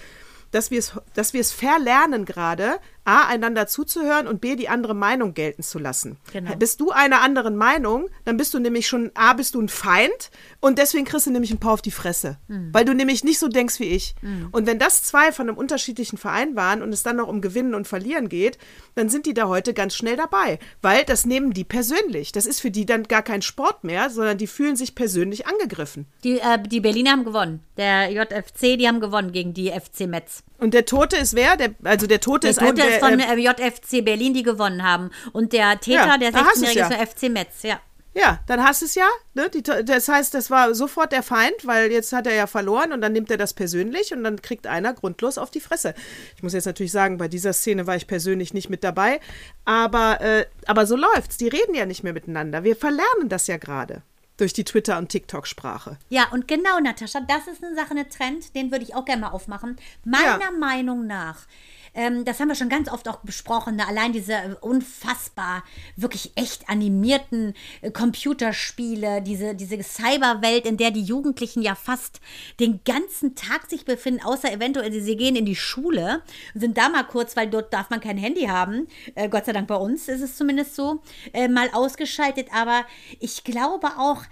dass wir es, dass wir es verlernen gerade, A, einander zuzuhören und B, die andere Meinung gelten zu lassen. Genau. Bist du einer anderen Meinung, dann bist du nämlich schon, A, bist du ein Feind und deswegen kriegst du nämlich ein paar auf die Fresse. Weil du nämlich nicht so denkst wie ich. Und wenn das zwei von einem unterschiedlichen Verein waren und es dann noch um Gewinnen und Verlieren geht, dann sind die da heute ganz schnell dabei. Weil das nehmen die persönlich. Das ist für die dann gar kein Sport mehr, sondern die fühlen sich persönlich angegriffen. Die, äh, die Berliner haben gewonnen. Der JFC, die haben gewonnen gegen die FC Metz. Und der Tote ist wer? Der, also der Tote Der ist ein Tote ist der, von äh, JFC Berlin, die gewonnen haben. Und der Täter, Ja, der da hast du's 16-Jährige, ja. ist der FC Metz, ja. Ja, dann hast du es ja. Ne? Die, das heißt, das war sofort der Feind, weil jetzt hat er ja verloren und dann nimmt er das persönlich und dann kriegt einer grundlos auf die Fresse. Ich muss jetzt natürlich sagen, bei dieser Szene war ich persönlich nicht mit dabei, aber, äh, aber so läuft's. Die reden ja nicht mehr miteinander. Wir verlernen das ja gerade durch die Twitter- und TikTok-Sprache. Ja, und genau, Natascha, das ist eine Sache, eine Trend, den würde ich auch gerne mal aufmachen. Meiner Ja. Meinung nach, ähm, das haben wir schon ganz oft auch besprochen, ne? allein diese äh, unfassbar, wirklich echt animierten äh, Computerspiele, diese, diese Cyberwelt, in der die Jugendlichen ja fast den ganzen Tag sich befinden, außer eventuell, sie gehen in die Schule sind da mal kurz, weil dort darf man kein Handy haben. Äh, Gott sei Dank bei uns ist es zumindest so, äh, mal ausgeschaltet. Aber ich glaube auch,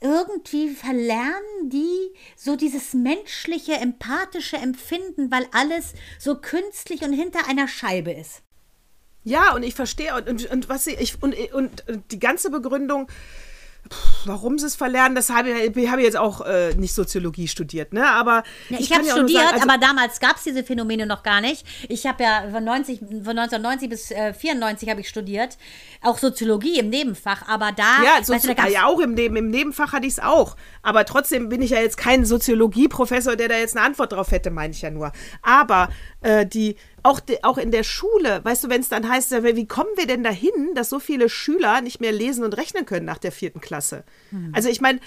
irgendwie verlernen die so dieses menschliche, empathische Empfinden, weil alles so künstlich und hinter einer Scheibe ist. Ja, und ich verstehe, und, und, und was sie, ich, und, und, und die ganze Begründung, warum sie es verlernen, das habe ich, ich habe jetzt auch äh, nicht Soziologie studiert, ne? Aber Ja, ich kann habe studiert, sagen, also- aber damals gab es diese Phänomene noch gar nicht. Ich habe ja von, 90, von 1990 bis äh, 94 habe ich studiert, auch Soziologie im Nebenfach, aber da, Ja, so, weißt du, da gab's- ja, auch im, Neben, im Nebenfach hatte ich es auch. Aber trotzdem bin ich ja jetzt kein Soziologieprofessor, der da jetzt eine Antwort drauf hätte, meine ich ja nur. Aber äh, die, auch, die, auch in der Schule, weißt du, wenn es dann heißt, wie kommen wir denn dahin, dass so viele Schüler nicht mehr lesen und rechnen können nach der vierten Klasse? Hm. Also ich meine,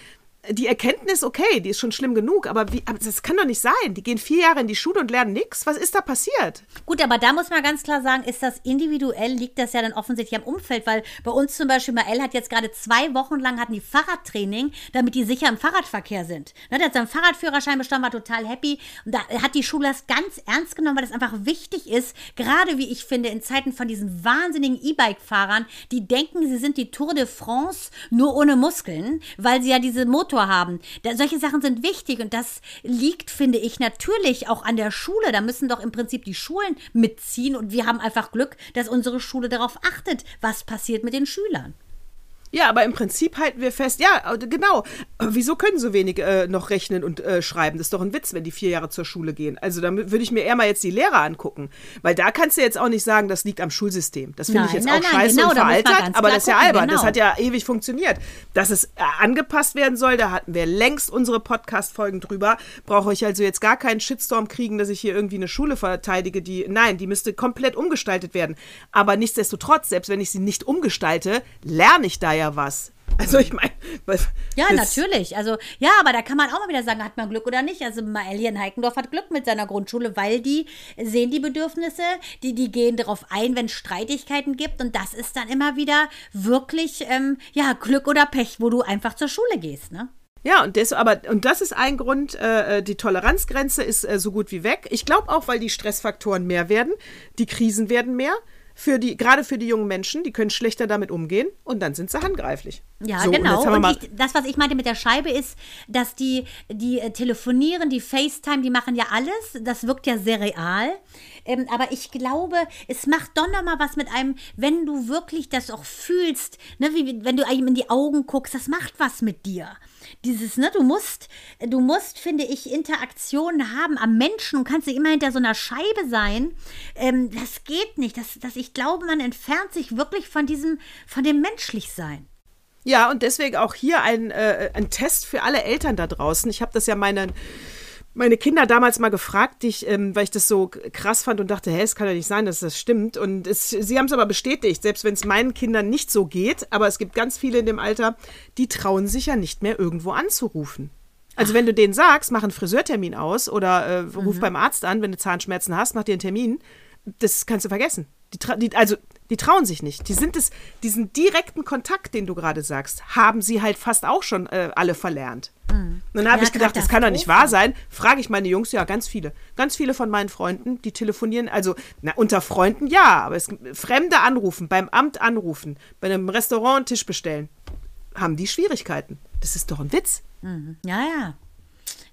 die Erkenntnis, okay, die ist schon schlimm genug, aber, wie, aber das kann doch nicht sein. Die gehen vier Jahre in die Schule und lernen nichts. Was ist da passiert? Gut, aber da muss man ganz klar sagen, ist das individuell, liegt das ja dann offensichtlich am Umfeld, weil bei uns zum Beispiel, Mael hat jetzt gerade zwei Wochen lang hatten die Fahrradtraining, damit die sicher im Fahrradverkehr sind. Ne, der hat seinen Fahrradführerschein bestanden, war total happy und da hat die Schule das ganz ernst genommen, weil das einfach wichtig ist, gerade wie ich finde, in Zeiten von diesen wahnsinnigen E-Bike-Fahrern, die denken, sie sind die Tour de France nur ohne Muskeln, weil sie ja diese Motor haben. Da, solche Sachen sind wichtig und das liegt, finde ich, natürlich auch an der Schule. Da müssen doch im Prinzip die Schulen mitziehen und wir haben einfach Glück, dass unsere Schule darauf achtet, was passiert mit den Schülern. Ja, aber im Prinzip halten wir fest, ja, äh, genau. Wieso können so wenig äh, noch rechnen und äh, schreiben? Das ist doch ein Witz, wenn die vier Jahre zur Schule gehen. Also da würde ich mir eher mal jetzt die Lehrer angucken. Weil da kannst du jetzt auch nicht sagen, das liegt am Schulsystem. Das finde ich jetzt nein, auch nein, scheiße genau, und veraltet, aber das ist ja gucken, albern. Das genau. hat ja ewig funktioniert. Dass es äh, angepasst werden soll, da hatten wir längst unsere Podcast-Folgen drüber. Brauche ich also jetzt gar keinen Shitstorm kriegen, dass ich hier irgendwie eine Schule verteidige, die, nein, die müsste komplett umgestaltet werden. Aber nichtsdestotrotz, selbst wenn ich sie nicht umgestalte, lerne ich da ja was. Also ich meine, Ja, natürlich. Also, ja, aber da kann man auch mal wieder sagen, hat man Glück oder nicht. Also, Elien Heikendorf hat Glück mit seiner Grundschule, weil die sehen die Bedürfnisse, die, die gehen darauf ein, wenn es Streitigkeiten gibt. Und das ist dann immer wieder wirklich, ähm, ja, Glück oder Pech, wo du einfach zur Schule gehst, ne? Ja, und das, aber, und das ist ein Grund, äh, die Toleranzgrenze ist äh, so gut wie weg. Ich glaube auch, weil die Stressfaktoren mehr werden, die Krisen werden mehr. Für die, gerade für die jungen Menschen, die können schlechter damit umgehen und dann sind sie handgreiflich. Ja, So, und genau. Und, mal- ich, das, was ich meinte mit der Scheibe, ist, dass die, die äh, telefonieren, die FaceTime, die machen ja alles. Das wirkt ja sehr real. Ähm, aber ich glaube, es macht doch noch mal was mit einem, wenn du wirklich das auch fühlst, ne, wie, wenn du einem in die Augen guckst, das macht was mit dir. Dieses, ne, du musst, du musst, finde ich, Interaktionen haben am Menschen und kannst nicht immer hinter so einer Scheibe sein. Ähm, das geht nicht. Das, das, ich glaube, man entfernt sich wirklich von diesem, von dem Menschlichsein. Ja, und deswegen auch hier ein, äh, ein Test für alle Eltern da draußen. Ich habe das ja meinen meine Kinder damals mal gefragt, ich, ähm, weil ich das so krass fand und dachte, hä, es kann ja nicht sein, dass das stimmt. Und es, sie haben es aber bestätigt, selbst wenn es meinen Kindern nicht so geht, aber es gibt ganz viele in dem Alter, die trauen sich ja nicht mehr irgendwo anzurufen. Also wenn du denen sagst, mach einen Friseurtermin aus oder äh, ruf beim Arzt an, wenn du Zahnschmerzen hast, mach dir einen Termin, das kannst du vergessen. Die, die, also die trauen sich nicht. Die sind es, diesen direkten Kontakt, den du gerade sagst, haben sie halt fast auch schon äh, alle verlernt. Und dann habe Ja, ich gedacht, das kann doch nicht wahr sein. Frage ich meine Jungs, ja, ganz viele. Ganz viele von meinen Freunden, die telefonieren, also na, unter Freunden ja, aber es, Fremde anrufen, beim Amt anrufen, bei einem Restaurant einen Tisch bestellen, haben die Schwierigkeiten. Das ist doch ein Witz. Ja, ja.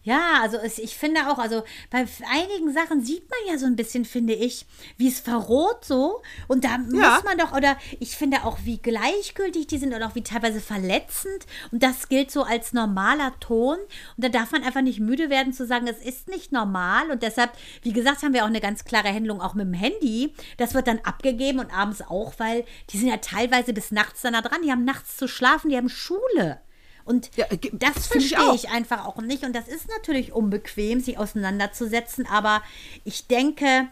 Ja, also es, ich finde auch, also bei einigen Sachen sieht man ja so ein bisschen, finde ich, wie es verroht so. Und da Ja. muss man doch, oder ich finde auch, wie gleichgültig die sind oder auch wie teilweise verletzend. Und das gilt so als normaler Ton. Und da darf man einfach nicht müde werden zu sagen, es ist nicht normal. Und deshalb, wie gesagt, haben wir auch eine ganz klare Handlung auch mit dem Handy. Das wird dann abgegeben und abends auch, weil die sind ja teilweise bis nachts dann da dran. Die haben nachts zu schlafen, die haben Schule. Und Ja, ge- das ich verstehe auch. ich einfach auch nicht. Und das ist natürlich unbequem, sich auseinanderzusetzen. Aber ich denke,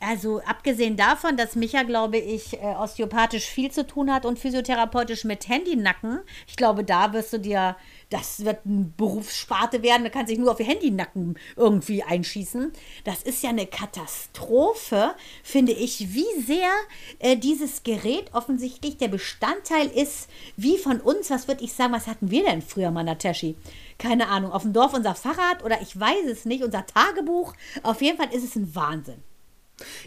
also abgesehen davon, dass Micha, glaube ich, äh, osteopathisch viel zu tun hat und physiotherapeutisch mit Handynacken, ich glaube, da wirst du dir, das wird eine Berufssparte werden, da kannst du dich nur auf die Handynacken irgendwie einschießen. Das ist ja eine Katastrophe, finde ich, wie sehr äh, dieses Gerät offensichtlich der Bestandteil ist, wie von uns, was würde ich sagen, was hatten wir denn früher mal, Nataschi? Keine Ahnung, auf dem Dorf unser Fahrrad oder ich weiß es nicht, unser Tagebuch. Auf jeden Fall ist es ein Wahnsinn.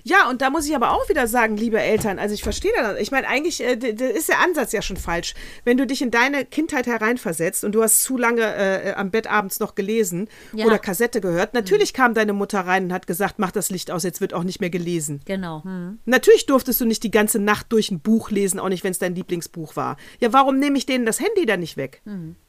Ja, und da muss ich aber auch wieder sagen, liebe Eltern, also ich verstehe das. Ich meine, eigentlich äh, ist der Ansatz ja schon falsch. Wenn du dich in deine Kindheit hereinversetzt und du hast zu lange äh, am Bett abends noch gelesen Ja. oder Kassette gehört, natürlich kam deine Mutter rein und hat gesagt, mach das Licht aus, jetzt wird auch nicht mehr gelesen. Genau. Hm. Natürlich durftest du nicht die ganze Nacht durch ein Buch lesen, auch nicht, wenn es dein Lieblingsbuch war. Ja, warum nehme ich denen das Handy dann nicht weg?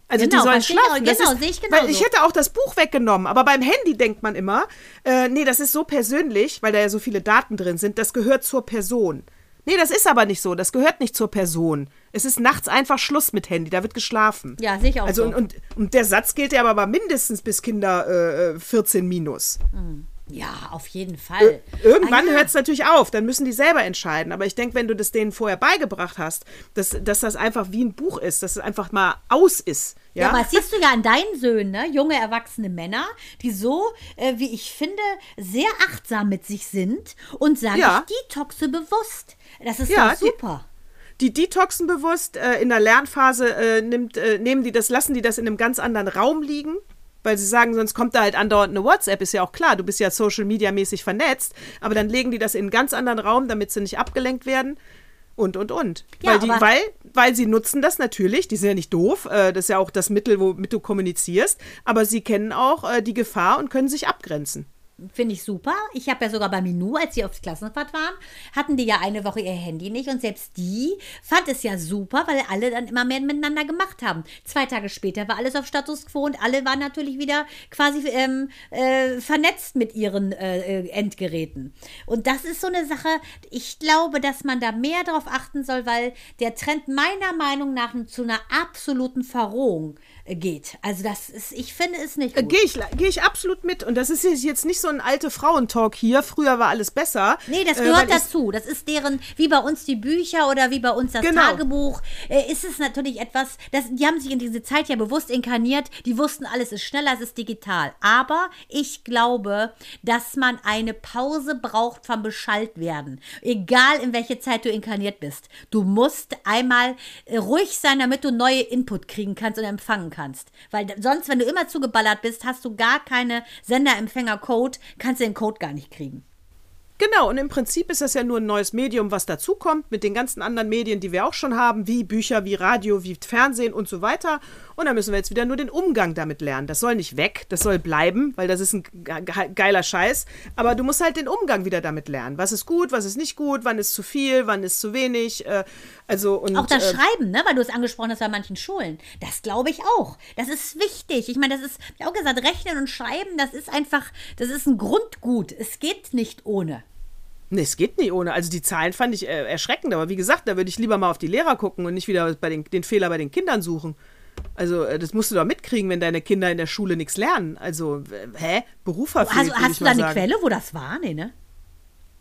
Also Genau, die sollen schlafen. Genau, ist- sehe ich Weil genauso. ich hätte auch das Buch weggenommen, aber beim Handy denkt man immer, äh, nee, das ist so persönlich, weil da ja so viele Daten drin sind, das gehört zur Person. Nee, das ist aber nicht so. Das gehört nicht zur Person. Es ist nachts einfach Schluss mit Handy. Da wird geschlafen. Ja, sehe ich auch Also so. und, und, und der Satz gilt ja aber mindestens bis Kinder äh, 14 minus. Ja, auf jeden Fall. Irgendwann Ah, ja. hört es natürlich auf, dann müssen die selber entscheiden. Aber ich denke, wenn du das denen vorher beigebracht hast, dass, dass das einfach wie ein Buch ist, dass es einfach mal aus ist. Ja, Ja, aber das siehst du ja an deinen Söhnen, ne? junge erwachsene Männer, die so, äh, wie ich finde, sehr achtsam mit sich sind und sagen, Ja. ich detoxe bewusst. Das ist Ja, doch die- super. die detoxen bewusst, äh, in der Lernphase äh, nimmt, äh, nehmen die das, lassen die das in einem ganz anderen Raum liegen. Weil sie sagen, sonst kommt da halt andauernd eine WhatsApp, ist ja auch klar, du bist ja Social Media mäßig vernetzt, aber dann legen die das in einen ganz anderen Raum, damit sie nicht abgelenkt werden. Und, und, und. Ja, weil, die, weil, weil sie nutzen das natürlich, die sind ja nicht doof, äh, das ist ja auch das Mittel, womit du kommunizierst, aber sie kennen auch äh, die Gefahr und können sich abgrenzen. Finde ich super. Ich habe ja sogar bei Minou, als sie aufs Klassenfahrt waren, hatten die ja eine Woche ihr Handy nicht und selbst die fand es ja super, weil alle dann immer mehr miteinander gemacht haben. Zwei Tage später war alles auf Status quo und alle waren natürlich wieder quasi ähm, äh, vernetzt mit ihren äh, äh, Endgeräten. Und das ist so eine Sache, ich glaube, dass man da mehr darauf achten soll, weil der Trend meiner Meinung nach zu einer absoluten Verrohung äh, geht. Also das ist, ich finde es nicht gut. Gehe ich, geh ich absolut mit. Und das ist jetzt nicht so ein alte Frauentalk hier. Früher war alles besser. Nee, das Äh, gehört ich- dazu. Das ist deren, wie bei uns die Bücher oder wie bei uns das Genau. Tagebuch, äh, ist es natürlich etwas, das, die haben sich in diese Zeit ja bewusst inkarniert. Die wussten, alles ist schneller, es ist digital. Aber ich glaube, dass man eine Pause braucht vom Beschallt werden. Egal in welche Zeit du inkarniert bist. Du musst einmal äh, ruhig sein, damit du neue Input kriegen kannst und empfangen kannst. Weil sonst, wenn du immer zugeballert bist, hast du gar keine Sender-Empfänger-Code, kannst du den Code gar nicht kriegen. Genau, und im Prinzip ist das ja nur ein neues Medium, was dazukommt mit den ganzen anderen Medien, die wir auch schon haben, wie Bücher, wie Radio, wie Fernsehen und so weiter. Und da müssen wir jetzt wieder nur den Umgang damit lernen. Das soll nicht weg, das soll bleiben, weil das ist ein ge- ge- geiler Scheiß. Aber du musst halt den Umgang wieder damit lernen. Was ist gut, was ist nicht gut, wann ist zu viel, wann ist zu wenig. Äh, also und Auch das äh, Schreiben, ne, weil du es angesprochen hast bei manchen Schulen. Das glaube ich auch. Das ist wichtig. Ich meine, das ist, hab auch gesagt, Rechnen und Schreiben, das ist einfach, das ist ein Grundgut. Es geht nicht ohne. Nee, es geht nicht ohne. Also die Zahlen fand ich äh, erschreckend, aber wie gesagt, da würde ich lieber mal auf die Lehrer gucken und nicht wieder bei den, den Fehler bei den Kindern suchen. Also äh, das musst du doch mitkriegen, wenn deine Kinder in der Schule nichts lernen. Also, hä? Beruf verfehlt, Also, hast du da eine sagen. Quelle, wo das war? Nee, ne?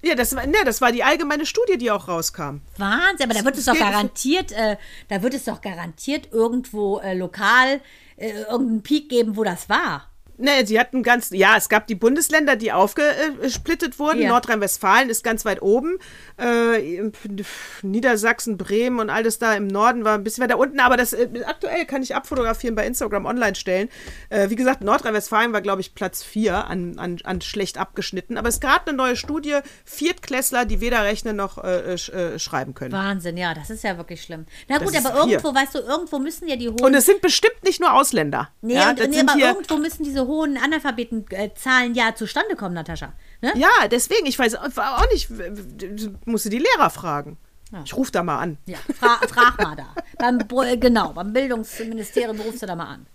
Ja, das war, ne, das war die allgemeine Studie, die auch rauskam. Wahnsinn, aber da wird es doch garantiert, äh, da wird es doch garantiert irgendwo äh, lokal äh, irgendeinen Peak geben, wo das war. Ne, sie hatten ganz, ja, es gab die Bundesländer, die aufgesplittet wurden. Ja. Nordrhein-Westfalen ist ganz weit oben. Äh, Niedersachsen, Bremen und alles da im Norden war ein bisschen weiter unten. Aber das äh, aktuell kann ich abfotografieren, bei Instagram online stellen. Äh, wie gesagt, Nordrhein-Westfalen war, glaube ich, Platz 4 an, an, an schlecht abgeschnitten. Aber es gab eine neue Studie, Viertklässler, die weder rechnen noch äh, sch, äh, schreiben können. Wahnsinn, ja, das ist ja wirklich schlimm. Na gut, aber hier. irgendwo, weißt du, irgendwo müssen ja die hohen. Und es sind bestimmt nicht nur Ausländer. nee, ja, und, nee aber irgendwo müssen diese hohen Analphabetenzahlen ja zustande kommen, Natascha. Ne? Ja, deswegen, ich weiß auch nicht, musst du die Lehrer fragen. Ich rufe da mal an. Ja, fra frag mal da. Beim, äh, genau, beim Bildungsministerium rufst du da mal an.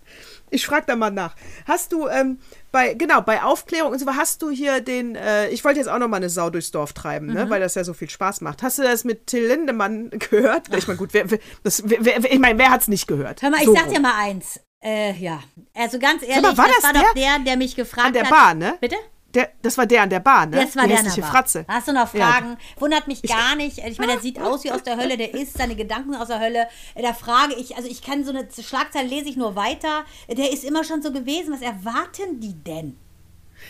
Ich frage da mal nach. Hast du ähm, bei, genau, bei Aufklärung und so, hast du hier den, äh, ich wollte jetzt auch noch mal eine Sau durchs Dorf treiben, Mhm. ne, weil das ja so viel Spaß macht. Hast du das mit Till Lindemann *laughs* gehört? Ich meine, gut, wer, wer, das, wer, wer, ich meine, wer hat's nicht gehört? Hör mal, ich So sag rum. dir mal eins. Äh, ja, also ganz ehrlich, mal, war das, das war der? doch der, der mich gefragt An der hat. Bar, ne? Bitte? Der, das war der an der Bar, ne? Das war Die der an der Bar. Fratze. Hast du noch Ja. Fragen? Wundert mich gar nicht. Ich meine, der sieht aus wie aus der Hölle, der ist seine Gedanken aus der Hölle. Äh, Da frage ich, also ich kann so eine Schlagzeile lese ich nur weiter. Der ist immer schon so gewesen. Was erwarten die denn?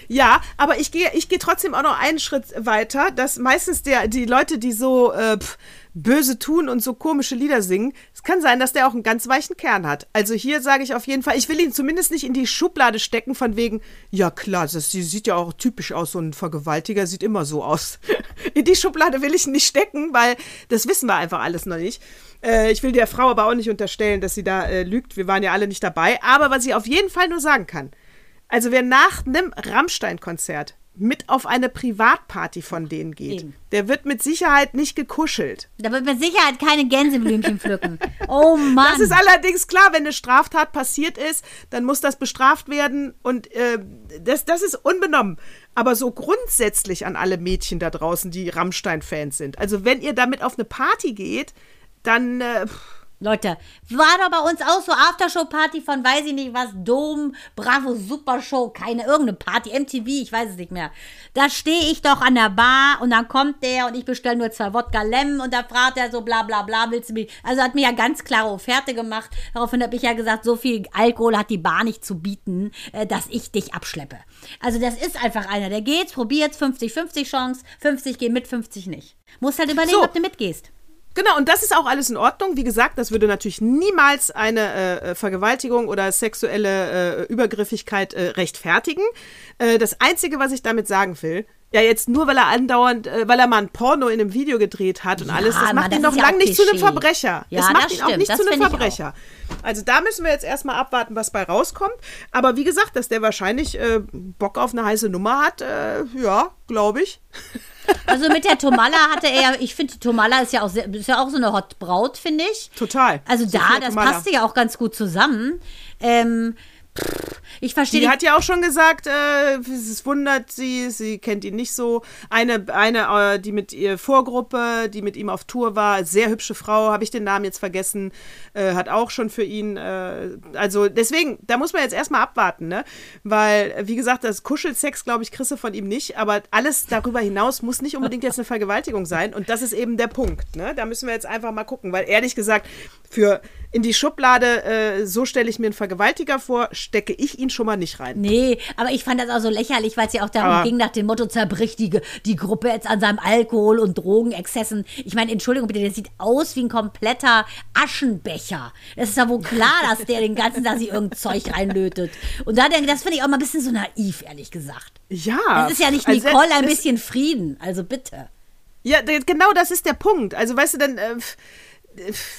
Ja, aber ich gehe ich gehe trotzdem auch noch einen Schritt weiter, dass meistens der, die Leute, die so äh, pf, böse tun und so komische Lieder singen, es kann sein, dass der auch einen ganz weichen Kern hat. Also hier sage ich auf jeden Fall, ich will ihn zumindest nicht in die Schublade stecken von wegen, ja klar, das sie sieht ja auch typisch aus, so ein Vergewaltiger sieht immer so aus. *laughs* In die Schublade will ich ihn nicht stecken, weil das wissen wir einfach alles noch nicht. Äh, ich will der Frau aber auch nicht unterstellen, dass sie da äh, lügt. Wir waren ja alle nicht dabei. Aber was ich auf jeden Fall nur sagen kann, also wer nach einem Rammstein-Konzert mit auf eine Privatparty von denen geht, Eben. der wird mit Sicherheit nicht gekuschelt. Da wird mit Sicherheit keine Gänseblümchen pflücken. Oh Mann. Das ist allerdings klar, wenn eine Straftat passiert ist, dann muss das bestraft werden und äh, das, das ist unbenommen. Aber so grundsätzlich an alle Mädchen da draußen, die Rammstein-Fans sind. Also wenn ihr damit auf eine Party geht, dann äh, pff, Leute, war doch bei uns auch so Aftershow-Party von weiß ich nicht was, Dom, Bravo, Supershow, keine irgendeine Party, MTV, ich weiß es nicht mehr. Da stehe ich doch an der Bar und dann kommt der und ich bestelle nur zwei Wodka Lem und da fragt er so bla bla bla, willst du mich? Also hat mir ja ganz klare Offerte gemacht. Daraufhin habe ich ja gesagt, so viel Alkohol hat die Bar nicht zu bieten, äh, dass ich dich abschleppe. Also das ist einfach einer, der geht, probiert's, 50-50 Chance, 50 geh mit, 50 nicht. Musst halt überlegen, So. ob du mitgehst. Genau, und das ist auch alles in Ordnung. Wie gesagt, das würde natürlich niemals eine äh, Vergewaltigung oder sexuelle äh, Übergriffigkeit äh, rechtfertigen. Äh, das Einzige, was ich damit sagen will, Ja, jetzt nur, weil er andauernd, äh, weil er mal ein Porno in einem Video gedreht hat und Ja, alles, das macht ihn ist doch ja lang auch nicht zu einem. Verbrecher. Ja, das macht das ihn auch stimmt, nicht das zu einem auch. Verbrecher. Also da müssen wir jetzt erstmal abwarten, was bei rauskommt. Aber wie gesagt, dass der wahrscheinlich äh, Bock auf eine heiße Nummer hat, äh, ja, glaube ich. *laughs* Also mit der Tomala hatte er ja, ich finde, die Tomala ist ja auch, sehr, ist ja auch so eine Hot Braut, finde ich. Total. Also Sophia da, das Tomalla. passte ja auch ganz gut zusammen. Ähm, ich verstehe Die hat ja auch schon gesagt, äh, es wundert sie, sie kennt ihn nicht so. Eine, eine äh, die mit ihr Vorgruppe, die mit ihm auf Tour war, sehr hübsche Frau, habe ich den Namen jetzt vergessen, äh, hat auch schon für ihn, äh, also deswegen, da muss man jetzt erstmal abwarten, ne? Weil, wie gesagt, das Kuschelsex, glaube ich, kriegst du von ihm nicht, aber alles darüber hinaus muss nicht unbedingt jetzt eine Vergewaltigung sein und das ist eben der Punkt, ne? Da müssen wir jetzt einfach mal gucken, weil ehrlich gesagt, für in die Schublade, äh, so stelle ich mir einen Vergewaltiger vor, stecke ich ihn schon mal nicht rein. Nee, aber ich fand das auch so lächerlich, weil es ja auch darum Aber- ging, nach dem Motto, zerbricht die, die Gruppe jetzt an seinem Alkohol- und Drogenexzessen. Ich meine, Entschuldigung bitte, der sieht aus wie ein kompletter Aschenbecher. Es ist ja wohl klar, dass der den ganzen Tag sich irgendein Zeug reinlötet. Und da denke ich, das finde ich auch mal ein bisschen so naiv, ehrlich gesagt. Ja. Es ist ja nicht also Nicole, ein das- bisschen Frieden. Also bitte. Ja, genau das ist der Punkt. Also, weißt du, dann, äh,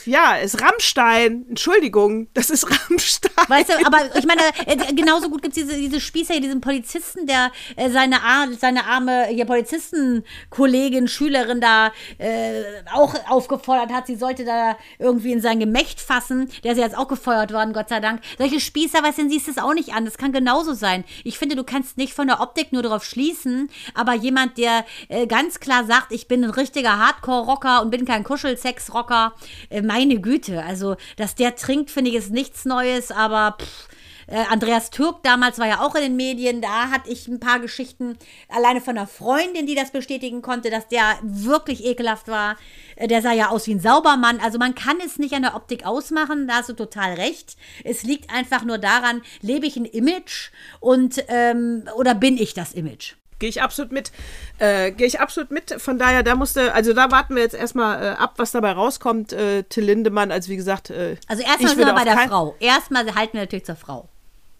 ja, ist Rammstein. Entschuldigung, das ist Rammstein. Weißt du, aber ich meine, äh, genauso gut gibt es diese, diese Spießer hier, diesen Polizisten, der äh, seine, Ar seine arme hier Polizistenkollegin, Schülerin da äh, auch aufgefordert hat, sie sollte da irgendwie in sein Gemächt fassen. Der ist ja jetzt auch gefeuert worden, Gott sei Dank. Solche Spießer, weißt du, siehst du es auch nicht an. Das kann genauso sein. Ich finde, du kannst nicht von der Optik nur darauf schließen, aber jemand, der äh, ganz klar sagt, ich bin ein richtiger Hardcore-Rocker und bin kein Kuschelsex-Rocker, meine Güte, also, dass der trinkt, finde ich, ist nichts Neues, aber pff, äh, Andreas Türk damals war ja auch in den Medien, da hatte ich ein paar Geschichten alleine von einer Freundin, die das bestätigen konnte, dass der wirklich ekelhaft war. Äh, Der sah ja aus wie ein Saubermann. Also man kann es nicht an der Optik ausmachen, da hast du total recht. Es liegt einfach nur daran, lebe ich ein Image und ähm, oder bin ich das Image? Gehe ich absolut mit. Äh, Gehe ich absolut mit. Von daher, da musste, also da warten wir jetzt erstmal äh, ab, was dabei rauskommt. Äh, Till Lindemann, also wie gesagt. Äh, Also erstmal sind wir bei der Frau. Erstmal halten wir natürlich zur Frau.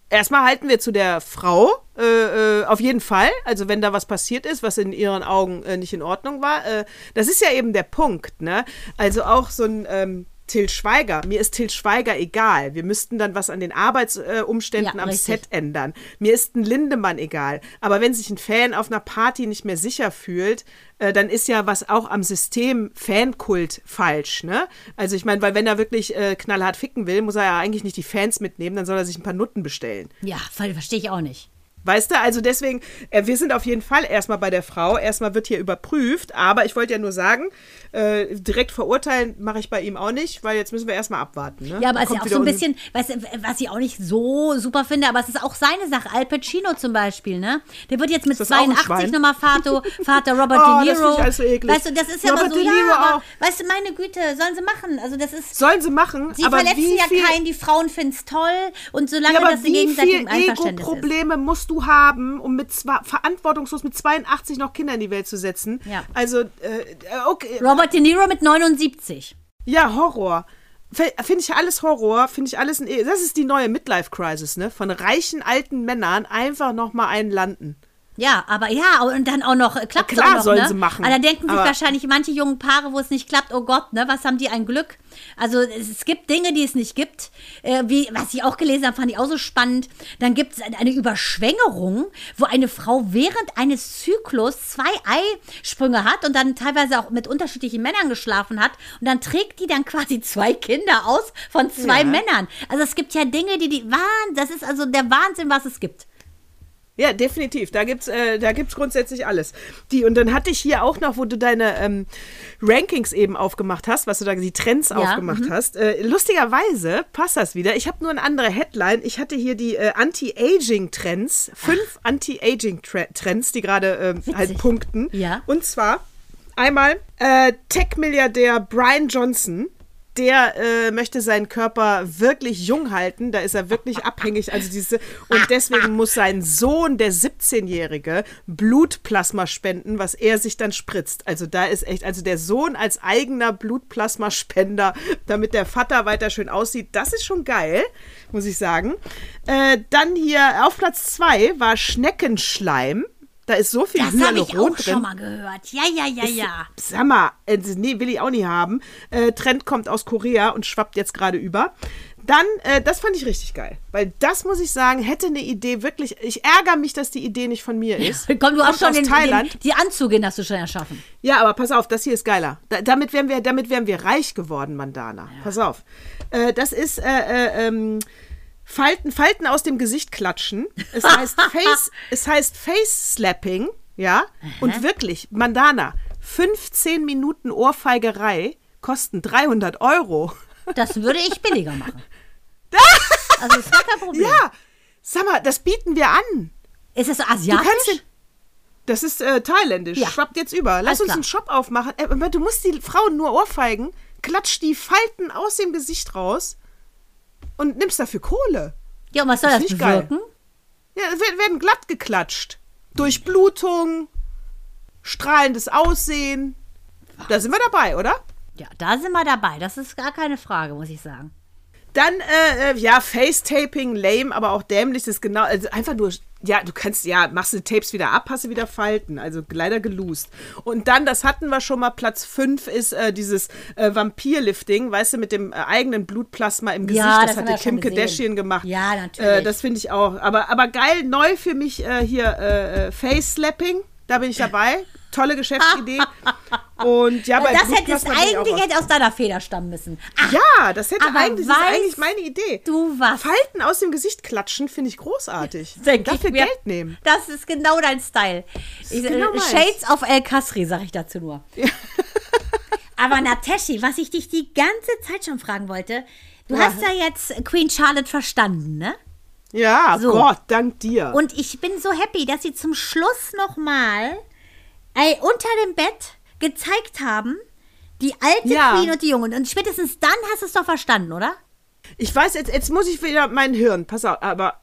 Erstmal halten wir zu der Frau, äh, äh, auf jeden Fall. Also wenn da was passiert ist, was in ihren Augen äh, nicht in Ordnung war. Äh, das ist ja eben der Punkt, ne? Also auch so ein ähm, Till Schweiger. Mir ist Till Schweiger egal. Wir müssten dann was an den Arbeitsumständen äh, Ja, am richtig. Set ändern. Mir ist ein Lindemann egal. Aber wenn sich ein Fan auf einer Party nicht mehr sicher fühlt, äh, dann ist ja was auch am System Fankult falsch, ne? Also ich meine, weil wenn er wirklich äh, knallhart ficken will, muss er ja eigentlich nicht die Fans mitnehmen, dann soll er sich ein paar Nutten bestellen. Ja, ver- verstehe ich auch nicht. Weißt du, also deswegen, äh, wir sind auf jeden Fall erstmal bei der Frau. Erstmal wird hier überprüft, aber ich wollte ja nur sagen, äh, direkt verurteilen mache ich bei ihm auch nicht, weil jetzt müssen wir erstmal abwarten. Ne? Ja, aber es ist ja auch so ein bisschen, du, was ich auch nicht so super finde, aber es ist auch seine Sache. Al Pacino zum Beispiel, ne? Der wird jetzt mit das auch ein 82 Schwein? nochmal Vater, Vater *laughs* Robert Oh, De das Niro. alles so eklig. weißt du, das ist ja Robert aber so, De ja, Niro aber, auch. weißt du, meine Güte, sollen sie machen. Also das ist, Sollen sie machen, sie aber verletzen ja viel, keinen, die Frauen finden es toll und solange ja, aber das in wie gegenseitigem viel Einverständnis ist. Musst du haben, um mit zwei, verantwortungslos mit 82 noch Kinder in die Welt zu setzen? Ja. Also, äh, okay, Robert De Niro mit 79. Ja, Horror. Finde ich alles Horror, finde ich alles ein. E- Das ist die neue Midlife-Crisis, ne? Von reichen alten Männern einfach nochmal einen landen. Ja, aber ja, und dann auch noch, äh, klappt klar auch noch, sollen ne? sie machen. Aber da denken sich wahrscheinlich manche jungen Paare, wo es nicht klappt, oh Gott, ne, was haben die ein Glück? Also es, es gibt Dinge, die es nicht gibt. Äh, wie, was ich auch gelesen habe, fand ich auch so spannend. Dann gibt es eine, eine Überschwängerung, wo eine Frau während eines Zyklus zwei Eisprünge hat und dann teilweise auch mit unterschiedlichen Männern geschlafen hat. Und dann trägt die dann quasi zwei Kinder aus von zwei Ja. Männern. Also es gibt ja Dinge, die die, Wahnsinn, das ist also der Wahnsinn, was es gibt. Ja, definitiv. Da gibt's, äh, da gibt's grundsätzlich alles. Die, und dann hatte ich hier auch noch, wo du deine ähm, Rankings eben aufgemacht hast, was du da die Trends aufgemacht hast. Äh, lustigerweise passt das wieder. Ich habe nur eine andere Headline. Ich hatte hier die äh, Anti-Aging-Trends, fünf Anti-Aging-Trends, die gerade ähm, halt punkten. Ja. Und zwar einmal äh, Tech-Milliardär Brian Johnson. Der äh, möchte seinen Körper wirklich jung halten, da ist er wirklich *laughs* abhängig. Also diese, und deswegen muss sein Sohn, der 17-Jährige, Blutplasma spenden, was er sich dann spritzt. Also da ist echt, also der Sohn als eigener Blutplasmaspender, damit der Vater weiter schön aussieht, das ist schon geil, muss ich sagen. Äh, dann hier auf Platz zwei war Schneckenschleim. Da ist so viel Das habe ich auch Hyaluron drin. schon mal gehört. Ja, ja, ja, ja. Sag mal, äh, nee, will ich auch nie haben. Äh, Trend kommt aus Korea und schwappt jetzt gerade über. Dann, äh, das fand ich richtig geil. Weil das, muss ich sagen, hätte eine Idee wirklich. Ich ärgere mich, dass die Idee nicht von mir ist. *laughs* Komm, du hast schon aus den, Thailand. den, die Anzüge hast du schon erschaffen. Ja, aber pass auf, das hier ist geiler. Da, damit, wären wir, damit wären wir reich geworden, Mandana. Pass auf. Äh, das ist äh, äh, ähm, Falten, Falten aus dem Gesicht klatschen. Es heißt *laughs* Face, es heißt Face Slapping, ja. Und wirklich, Mandana, 15 Minuten Ohrfeigerei kosten 300 Euro. Das würde ich billiger machen. *laughs* Also ist gar kein Problem. Ja, sag mal, das bieten wir an. Ist das so asiatisch? das ist äh, thailändisch. Ja. Schwappt jetzt über. Lass Alles uns klar. einen Shop aufmachen. Äh, du musst die Frauen nur ohrfeigen, klatsch die Falten aus dem Gesicht raus und nimmst dafür Kohle. Ja, und was soll Das das ich geil. bewirken? Ja, es werden, werden glatt geklatscht. Durch Blutung, strahlendes Aussehen. Da sind wir dabei, oder? Ja, da sind wir dabei. Das ist gar keine Frage, muss ich sagen. Dann, äh, äh, ja, Facetaping, lame, aber auch dämlich. Das ist genau, also einfach nur, ja, du kannst, ja, machst du Tapes wieder ab, hast du wieder Falten. Also leider geloost. Und dann, das hatten wir schon mal, Platz 5 ist äh, dieses äh, Vampirlifting, weißt du, mit dem äh, eigenen Blutplasma im Gesicht. Ja, das, das hatte Kim. Kardashian gemacht. Ja, natürlich. Äh, das finde ich auch. Aber, aber geil, neu für mich hier äh, Face-Slapping. Da bin ich *laughs* dabei. Tolle Geschäftsidee. Und ja, bei das hätte es eigentlich hätte aus deiner Feder stammen müssen. Ach, Ja, das hätte eigentlich, das ist eigentlich meine Idee. du was? Falten aus dem Gesicht klatschen finde ich großartig. *laughs* Denk Dafür ich mir. Geld nehmen. Das ist genau dein Style. Ich, genau äh, meins. Shades of El Kasri, sag ich dazu nur. *laughs* Aber Nateshi, was ich dich die ganze Zeit schon fragen wollte, du Ja. hast ja jetzt Queen Charlotte verstanden, ne? Ja, So. Gott, dank dir. Und ich bin so happy, dass sie zum Schluss nochmal äh, unter dem Bett gezeigt haben, die alte Ja. Queen und die Junge. Und spätestens dann hast du es doch verstanden, oder? ich weiß, jetzt, jetzt muss ich wieder mein Hirn, pass auf, aber.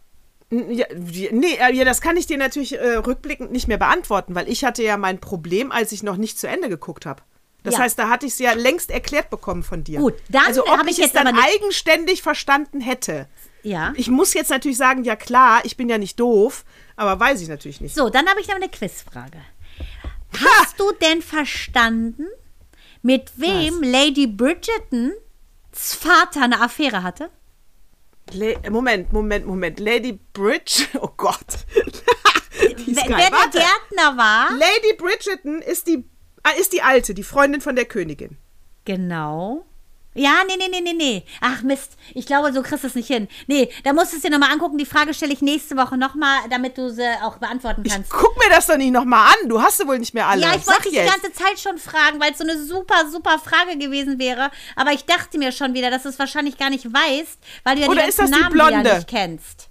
Ja, nee, äh, ja, das kann ich dir natürlich äh, rückblickend nicht mehr beantworten, weil ich hatte ja mein Problem, als ich noch nicht zu Ende geguckt habe. Das Ja. heißt, da hatte ich es ja längst erklärt bekommen von dir. Gut, dann also ob ich ich es dann eigenständig verstanden hätte. Ja. Ich muss jetzt natürlich sagen, ja klar, ich bin ja nicht doof, aber weiß ich natürlich nicht. So, dann habe ich noch eine Quizfrage. Hast du denn verstanden, mit wem Lady Bridgertons Vater eine Affäre hatte? Le Moment, Moment, Moment. Lady Bridge, *laughs* oh Gott. *laughs* die ist Wer, geil. wer der. Gärtner war? Lady Bridgerton ist die, ah, ist die Alte, die Freundin von der Königin. Genau. Ja, nee, nee, nee, nee, nee. Ach Mist, ich glaube, so kriegst du es nicht hin. Nee, da musst du es dir nochmal angucken. Die Frage stelle ich nächste Woche nochmal, damit du sie auch beantworten Ich kannst. guck mir das doch nicht nochmal an. Du hast sie wohl nicht mehr alle. Ja, ich wollte dich die ganze Zeit schon fragen, weil es so eine super, super Frage gewesen wäre. Aber ich dachte mir schon wieder, dass du es wahrscheinlich gar nicht weißt, weil du ja Oder die ganzen die Namen wieder Blonde? nicht kennst.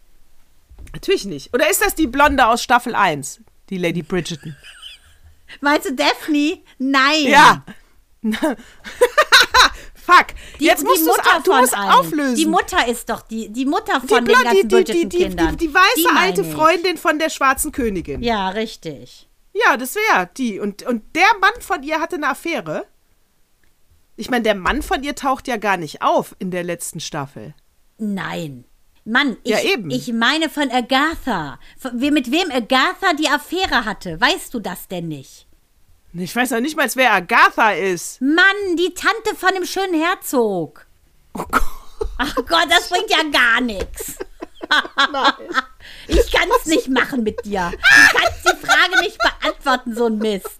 Natürlich nicht. Oder ist das die Blonde aus Staffel 1? Die Lady Bridgerton. Meinst du Daphne? Nein. Ja. *laughs* Fuck. Die, Jetzt musst die Mutter du allen. auflösen. Die Mutter ist doch die, die Mutter die, von den Blonde, ganzen die, die, die, die, die, die weiße alte. Freundin von der schwarzen Königin. Ja, richtig. Ja, das wäre die. Und, und der Mann von ihr hatte eine Affäre. Ich meine, der Mann von ihr taucht ja gar nicht auf in der letzten Staffel. Nein. Mann, ich, Ja, eben. ich meine von Agatha. Von, mit wem Agatha die Affäre hatte. Weißt du das denn nicht? Ich weiß noch nicht mal, wer Agatha ist. Mann, die Tante von dem schönen Herzog. Oh Gott. Ach Gott, das bringt ja gar nichts. Ich kann es nicht machen mit dir. Du kannst die Frage nicht beantworten, so ein Mist.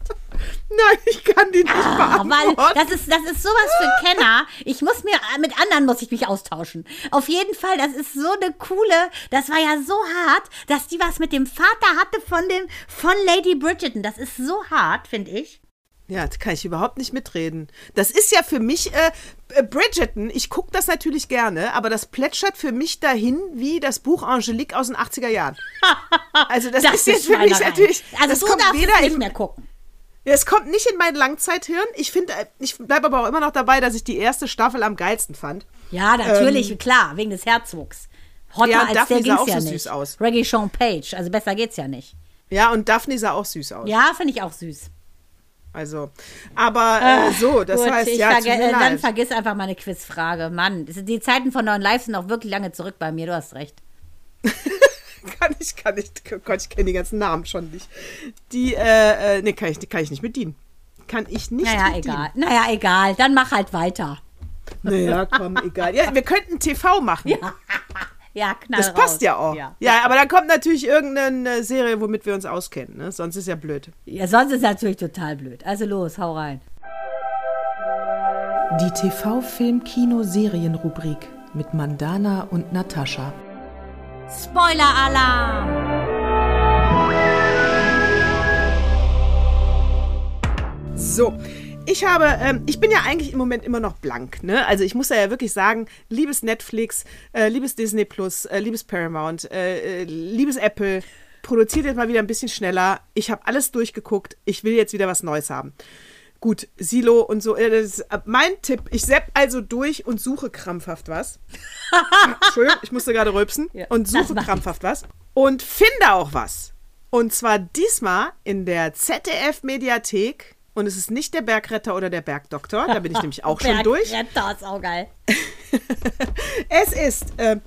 Nein, ich kann die nicht Ah, weil beantworten. das ist, das ist sowas für Kenner. Ich muss mir, mit anderen muss ich mich austauschen. Auf jeden Fall, das ist so eine coole, das war ja so hart, dass die was mit dem Vater hatte von dem, von Lady Bridgerton. Das ist so hart, finde ich. Ja, da kann ich überhaupt nicht mitreden. Das ist ja für mich, äh, äh, Bridgerton, ich gucke das natürlich gerne, aber das plätschert für mich dahin wie das Buch Angelique aus den 80er Jahren. *laughs* Also das, ist jetzt für mich natürlich, Also das du kommt darfst weder nicht mehr gucken. Es kommt nicht in mein Langzeithirn. Ich finde, äh, ich bleibe aber auch immer noch dabei, dass ich die erste Staffel am geilsten fand. Ja, natürlich, klar, wegen des Herzogs. Hotter Ähm, Ja, als Daphne der sah auch ja so nicht. süß aus. Reggie Sean Page, also besser geht's ja nicht. Ja, und Daphne sah auch süß aus. Ja, finde ich auch süß. Also, aber äh, so, das Gut, heißt, ja, verge- äh, dann vergiss einfach meine Quizfrage. Mann, die Zeiten von neuen Live sind auch wirklich lange zurück bei mir, du hast recht. *laughs* *laughs* kann ich, kann ich, Gott, ich kenne die ganzen Namen schon nicht. Die, äh, äh, nee, kann ich, kann ich nicht bedienen. Kann ich nicht Naja, bedienen. egal. Naja, egal. Dann mach halt weiter. Naja, *laughs* komm, egal. Ja, wir könnten TV machen. Ja, knall das passt raus. ja auch. Ja. Ja. aber dann kommt natürlich irgendeine Serie, womit wir uns auskennen. Ne? Sonst ist ja blöd. ja, sonst ist natürlich total blöd. Also los, hau rein. Die TV-Film-Kino-Serien-Rubrik mit Mandana und Natascha. Spoiler-Alarm! So, ich habe, ähm, ich bin ja eigentlich im Moment immer noch blank, ne? Also ich muss ja wirklich sagen, liebes Netflix, äh, liebes Disney Plus, äh, liebes Paramount, äh, äh, liebes Apple, produziert jetzt mal wieder ein bisschen schneller. Ich habe alles durchgeguckt. Ich will jetzt wieder was Neues haben. Gut, Silo und so. äh, äh, mein Tipp. Ich sepp also durch und suche krampfhaft was. *laughs* Entschuldigung, ich musste gerade rülpsen. Ja, und suche krampfhaft was. Und finde auch was. Und zwar diesmal in der ZDF-Mediathek. Und es ist nicht der Bergretter oder der Bergdoktor. Da bin ich nämlich auch schon *laughs* durch. Bergretter ist auch geil. *laughs* Es ist äh,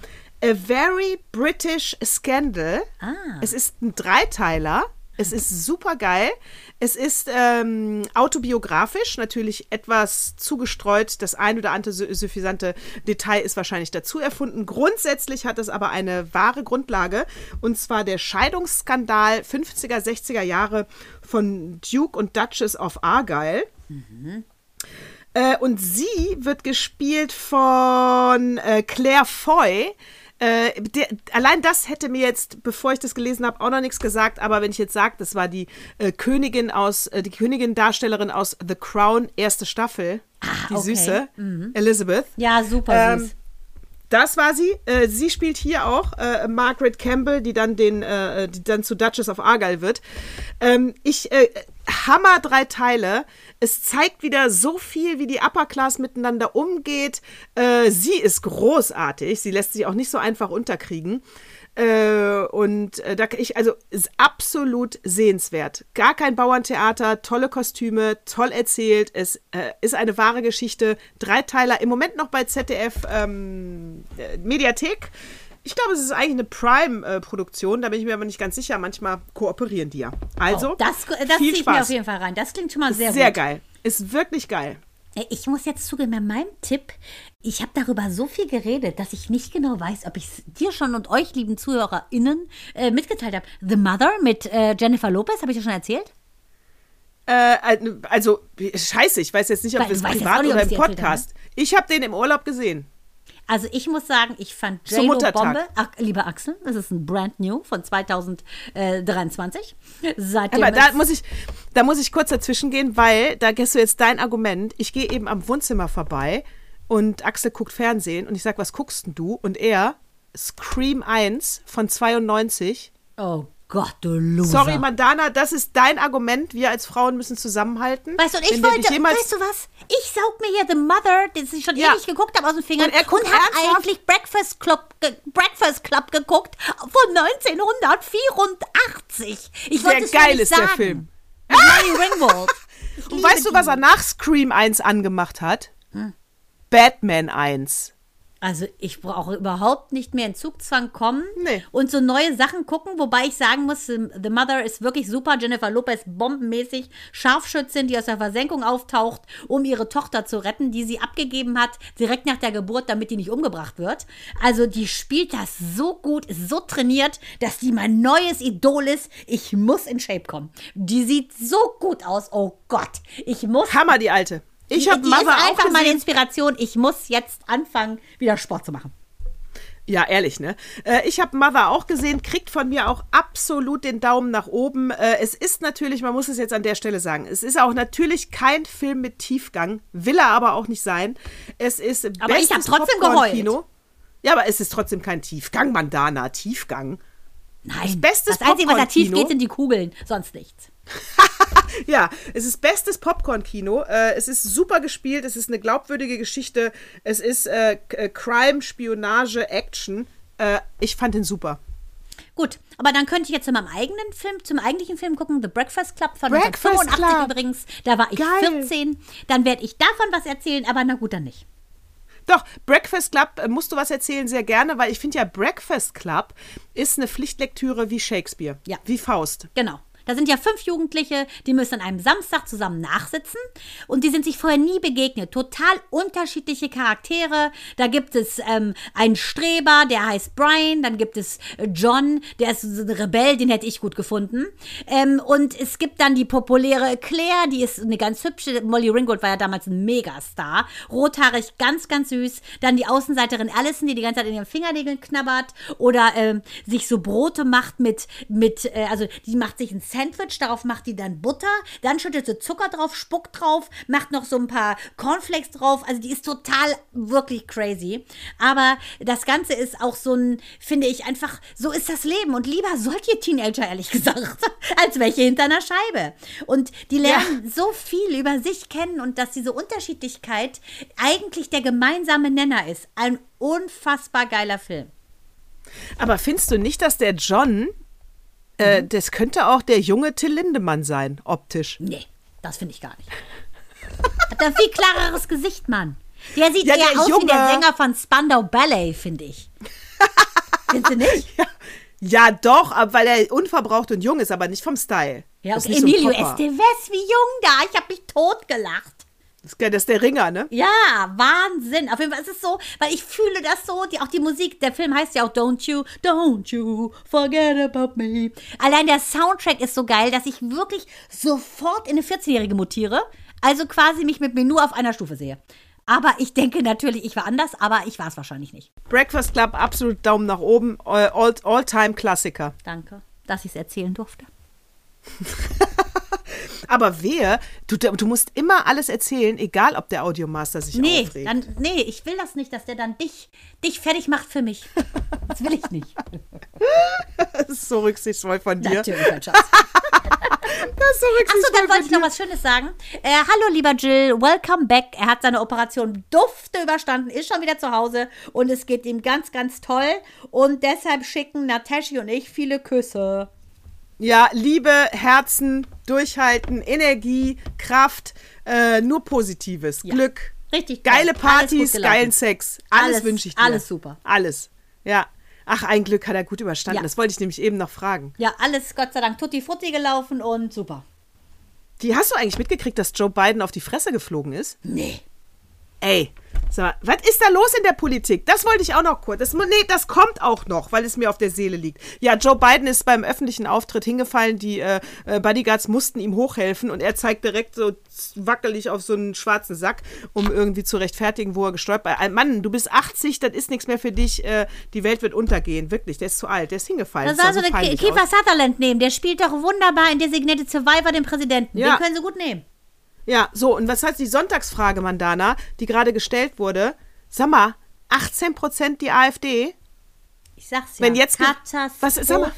A Very British Scandal. Ah. Es ist ein Dreiteiler. Es ist super geil. Es ist ähm, autobiografisch, natürlich etwas zugestreut. Das ein oder andere su- suffisante Detail ist wahrscheinlich dazu erfunden. Grundsätzlich hat es aber eine wahre Grundlage. Und zwar der Scheidungsskandal 50er, 60er Jahre von Duke und Duchess of Argyle. Äh, und sie wird gespielt von äh, Claire Foy. Äh, der, allein das hätte mir jetzt, bevor ich das gelesen habe, auch noch nichts gesagt. Aber wenn ich jetzt sage, das war die äh, Königin aus, äh, die Königin-Darstellerin aus The Crown, erste Staffel, die Ah, okay. Süße, Elizabeth. Ja, super Ähm, süß. Das war sie. Äh, sie spielt hier auch äh, Margaret Campbell, die dann den, äh, die dann zu Duchess of Argyle wird. Ähm, ich Hammer drei Teile. Es zeigt wieder so viel, wie die Upper Class miteinander umgeht. Äh, sie ist großartig. Sie lässt sich auch nicht so einfach unterkriegen. Äh, und äh, da ich, also ist absolut sehenswert. Gar kein Bauerntheater, tolle Kostüme, toll erzählt. Es äh, ist eine wahre Geschichte. Dreiteiler, im Moment noch bei ZDF ähm, äh, Mediathek. Ich glaube, es ist eigentlich eine Prime-Produktion, da bin ich mir aber nicht ganz sicher. Manchmal kooperieren die ja. Also, Oh, das das viel ziehe ich mir Spaß. auf jeden Fall rein. Das klingt schon mal sehr, Sehr gut. geil. Ist wirklich geil. Äh, Ich muss jetzt zugeben, bei meinem Tipp, ich habe darüber so viel geredet, dass ich nicht genau weiß, ob ich es dir schon und euch, lieben ZuhörerInnen, äh, mitgeteilt habe. The Mother mit äh, Jennifer Lopez, habe ich dir schon erzählt? Äh, also, scheiße, ich weiß jetzt nicht, ob Weil jetzt privat nicht, oder im Podcast. Ich habe den im Urlaub gesehen. Also ich muss sagen, ich fand J-Lo. Bombe. Ach, lieber Axel, das ist ein Brand New von 2023. Seitdem Aber da muss ich, da muss ich kurz dazwischen gehen, weil da gehst du jetzt dein Argument. Ich gehe eben am Wohnzimmer vorbei und Axel guckt Fernsehen und ich sag, was guckst denn du? Und er, Scream 1 von 92. oh Gott, du Loser. Sorry, Mandana, das ist dein Argument. Wir als Frauen müssen zusammenhalten. Weißt du, und ich wollte, weißt du was? Ich saug mir hier The Mother, den ich schon Ja. ewig geguckt habe, aus den Fingern Und er und habe eigentlich Breakfast Club, Breakfast Club geguckt von 1984. Ich Sehr geil ist der sagen. Film. *laughs* Mit Molly Ringwald. Und weißt du, was er nach Scream 1 angemacht hat? Hm. Batman 1. Also ich brauche überhaupt nicht mehr in Zugzwang kommen Nee. und so neue Sachen gucken, wobei ich sagen muss, The The Mother ist wirklich super. Jennifer Lopez bombenmäßig, Scharfschützin, die aus der Versenkung auftaucht, um ihre Tochter zu retten, die sie abgegeben hat, direkt nach der Geburt, damit die nicht umgebracht wird. Also die spielt das so gut, ist so trainiert, dass die mein neues Idol ist. Ich muss in Shape kommen. Die sieht so gut aus. Oh Gott, ich muss Hammer, die Alte. Ich habe Mother ist auch einfach meine gesehen. Inspiration. Ich muss jetzt anfangen, wieder Sport zu machen. Ja, ehrlich, ne? Äh, ich habe Mother auch gesehen, kriegt von mir auch absolut den Daumen nach oben. Äh, es ist natürlich, man muss es jetzt an der Stelle sagen, es ist auch natürlich kein Film mit Tiefgang, will er aber auch nicht sein. Es ist Aber ich hab bestes trotzdem Popcorn-Kino. Ja, aber es ist trotzdem kein Tiefgang, Mandana, Tiefgang. Nein, bestes das Einzige, was da tief geht, sind die Kugeln, sonst nichts. *laughs* *laughs* Ja, es ist bestes Popcorn-Kino. Äh, es ist super gespielt, es ist eine glaubwürdige Geschichte, es ist äh, äh, Crime, Spionage, Action. Äh, ich fand ihn super. Gut, aber dann könnte ich jetzt zu meinem eigenen Film, zum eigentlichen Film gucken, The Breakfast Club von Breakfast 1985 Club. übrigens. Da war ich Geil. 14. Dann werde ich davon was erzählen, aber na gut, dann nicht. Doch, Breakfast Club, äh, musst du was erzählen, sehr gerne, weil ich finde ja, Breakfast Club ist eine Pflichtlektüre wie Shakespeare. Ja. Wie Faust. Genau. Da sind ja fünf Jugendliche, die müssen an einem Samstag zusammen nachsitzen und die sind sich vorher nie begegnet. Total unterschiedliche Charaktere. Da gibt es ähm, einen Streber, der heißt Brian, dann gibt es äh, John, der ist so ein Rebell, den hätte ich gut gefunden. Ähm, und es gibt dann die populäre Claire, die ist eine ganz hübsche. Molly Ringgold war ja damals ein Megastar. Rothaarig, ganz, ganz süß. Dann die Außenseiterin Allison, die die ganze Zeit in ihren Fingernägeln knabbert oder ähm, sich so Brote macht mit, mit äh, also die macht sich ein Sandwich, darauf macht die dann Butter, dann schüttet sie Zucker drauf, spuckt drauf, macht noch so ein paar Cornflakes drauf. Also die ist total wirklich crazy. Aber das Ganze ist auch so ein, finde ich, einfach, so ist das Leben. Und lieber solche Teenager, ehrlich *laughs* gesagt, als welche hinter einer Scheibe. Und die lernen so viel über sich kennen und dass diese Unterschiedlichkeit eigentlich der gemeinsame Nenner ist. Ein unfassbar geiler Film. Aber findest du nicht, dass der John, äh, das könnte auch der junge Till Lindemann sein, optisch? Nee, das finde ich gar nicht. Hat ein viel klareres Gesicht, Mann. Der sieht Ja, eher der aus wie Junge- der Sänger von Spandau Ballet, finde ich. *laughs* Findest du nicht? Ja, doch, aber weil er unverbraucht und jung ist, aber nicht vom Style. Ja, okay. so Emilio Popper. Estevez, wie jung da. Ich habe mich totgelacht. Das ist, der Ringer, ne? Ja, Wahnsinn. Auf jeden Fall ist es so, weil ich fühle das so, die, auch die Musik, der Film heißt ja auch Don't You, Don't You Forget About Me. Allein der Soundtrack ist so geil, dass ich wirklich sofort in eine 14-Jährige mutiere. Also quasi mich mit Menu auf einer Stufe sehe. Aber ich denke natürlich, ich war anders, aber ich war es wahrscheinlich nicht. Breakfast Club, absolut Daumen nach oben. All- All- All-Time-Klassiker. Danke, dass ich es erzählen durfte. *laughs* aber wer, du, du musst immer alles erzählen, egal ob der Audiomaster sich Nee, aufregt. dann, nee, ich will das nicht, dass der dann dich, dich fertig macht für mich. Das will ich nicht. *laughs* Das ist so rücksichtsvoll von dir. Natürlich, mein Schatz. Das ist so Achso, rücksichtsvoll dann wollte ich noch was Schönes sagen. Äh, hallo, lieber Jill, welcome back. Er hat seine Operation dufte überstanden, ist schon wieder zu Hause und es geht ihm ganz, ganz toll. Und deshalb schicken Nataschi und ich viele Küsse. Ja, Liebe, Herzen, Durchhalten, Energie, Kraft, äh, nur Positives. Ja. Glück. Richtig toll. Geile Alles Partys, geilen Sex. Alles, Alles- wünsche ich dir. alles super. Alles. Ja. Ach, ein Glück hat er gut überstanden. Ja. Das wollte ich nämlich eben noch fragen. Ja, alles Gott sei Dank tutti frutti gelaufen und super. Die hast du eigentlich mitgekriegt, dass Joe Biden auf die Fresse geflogen ist? Nee. Ey, mal, was ist da los in der Politik? Das wollte ich auch noch kurz. Das, nee, das kommt auch noch, weil es mir auf der Seele liegt. Ja, Joe Biden ist beim öffentlichen Auftritt hingefallen. Die äh, äh, Bodyguards mussten ihm hochhelfen und er zeigt direkt so wackelig auf so einen schwarzen Sack, um irgendwie zu rechtfertigen, wo er gestolpert ist. Mann, du bist 80, das ist nichts mehr für dich. Äh, die Welt wird untergehen. Wirklich, der ist zu alt. Der ist hingefallen. Das sah war so peinlich Kiefer aus. Sutherland nehmen. Der spielt doch wunderbar in Designated Survivor den Präsidenten. Ja. Den können sie gut nehmen. Ja, so, und was heißt die Sonntagsfrage, Mandana, die gerade gestellt wurde? Sag mal, 18 Prozent die AfD? Ich sag's ja. Wenn jetzt Katastrophe. Was- sag mal-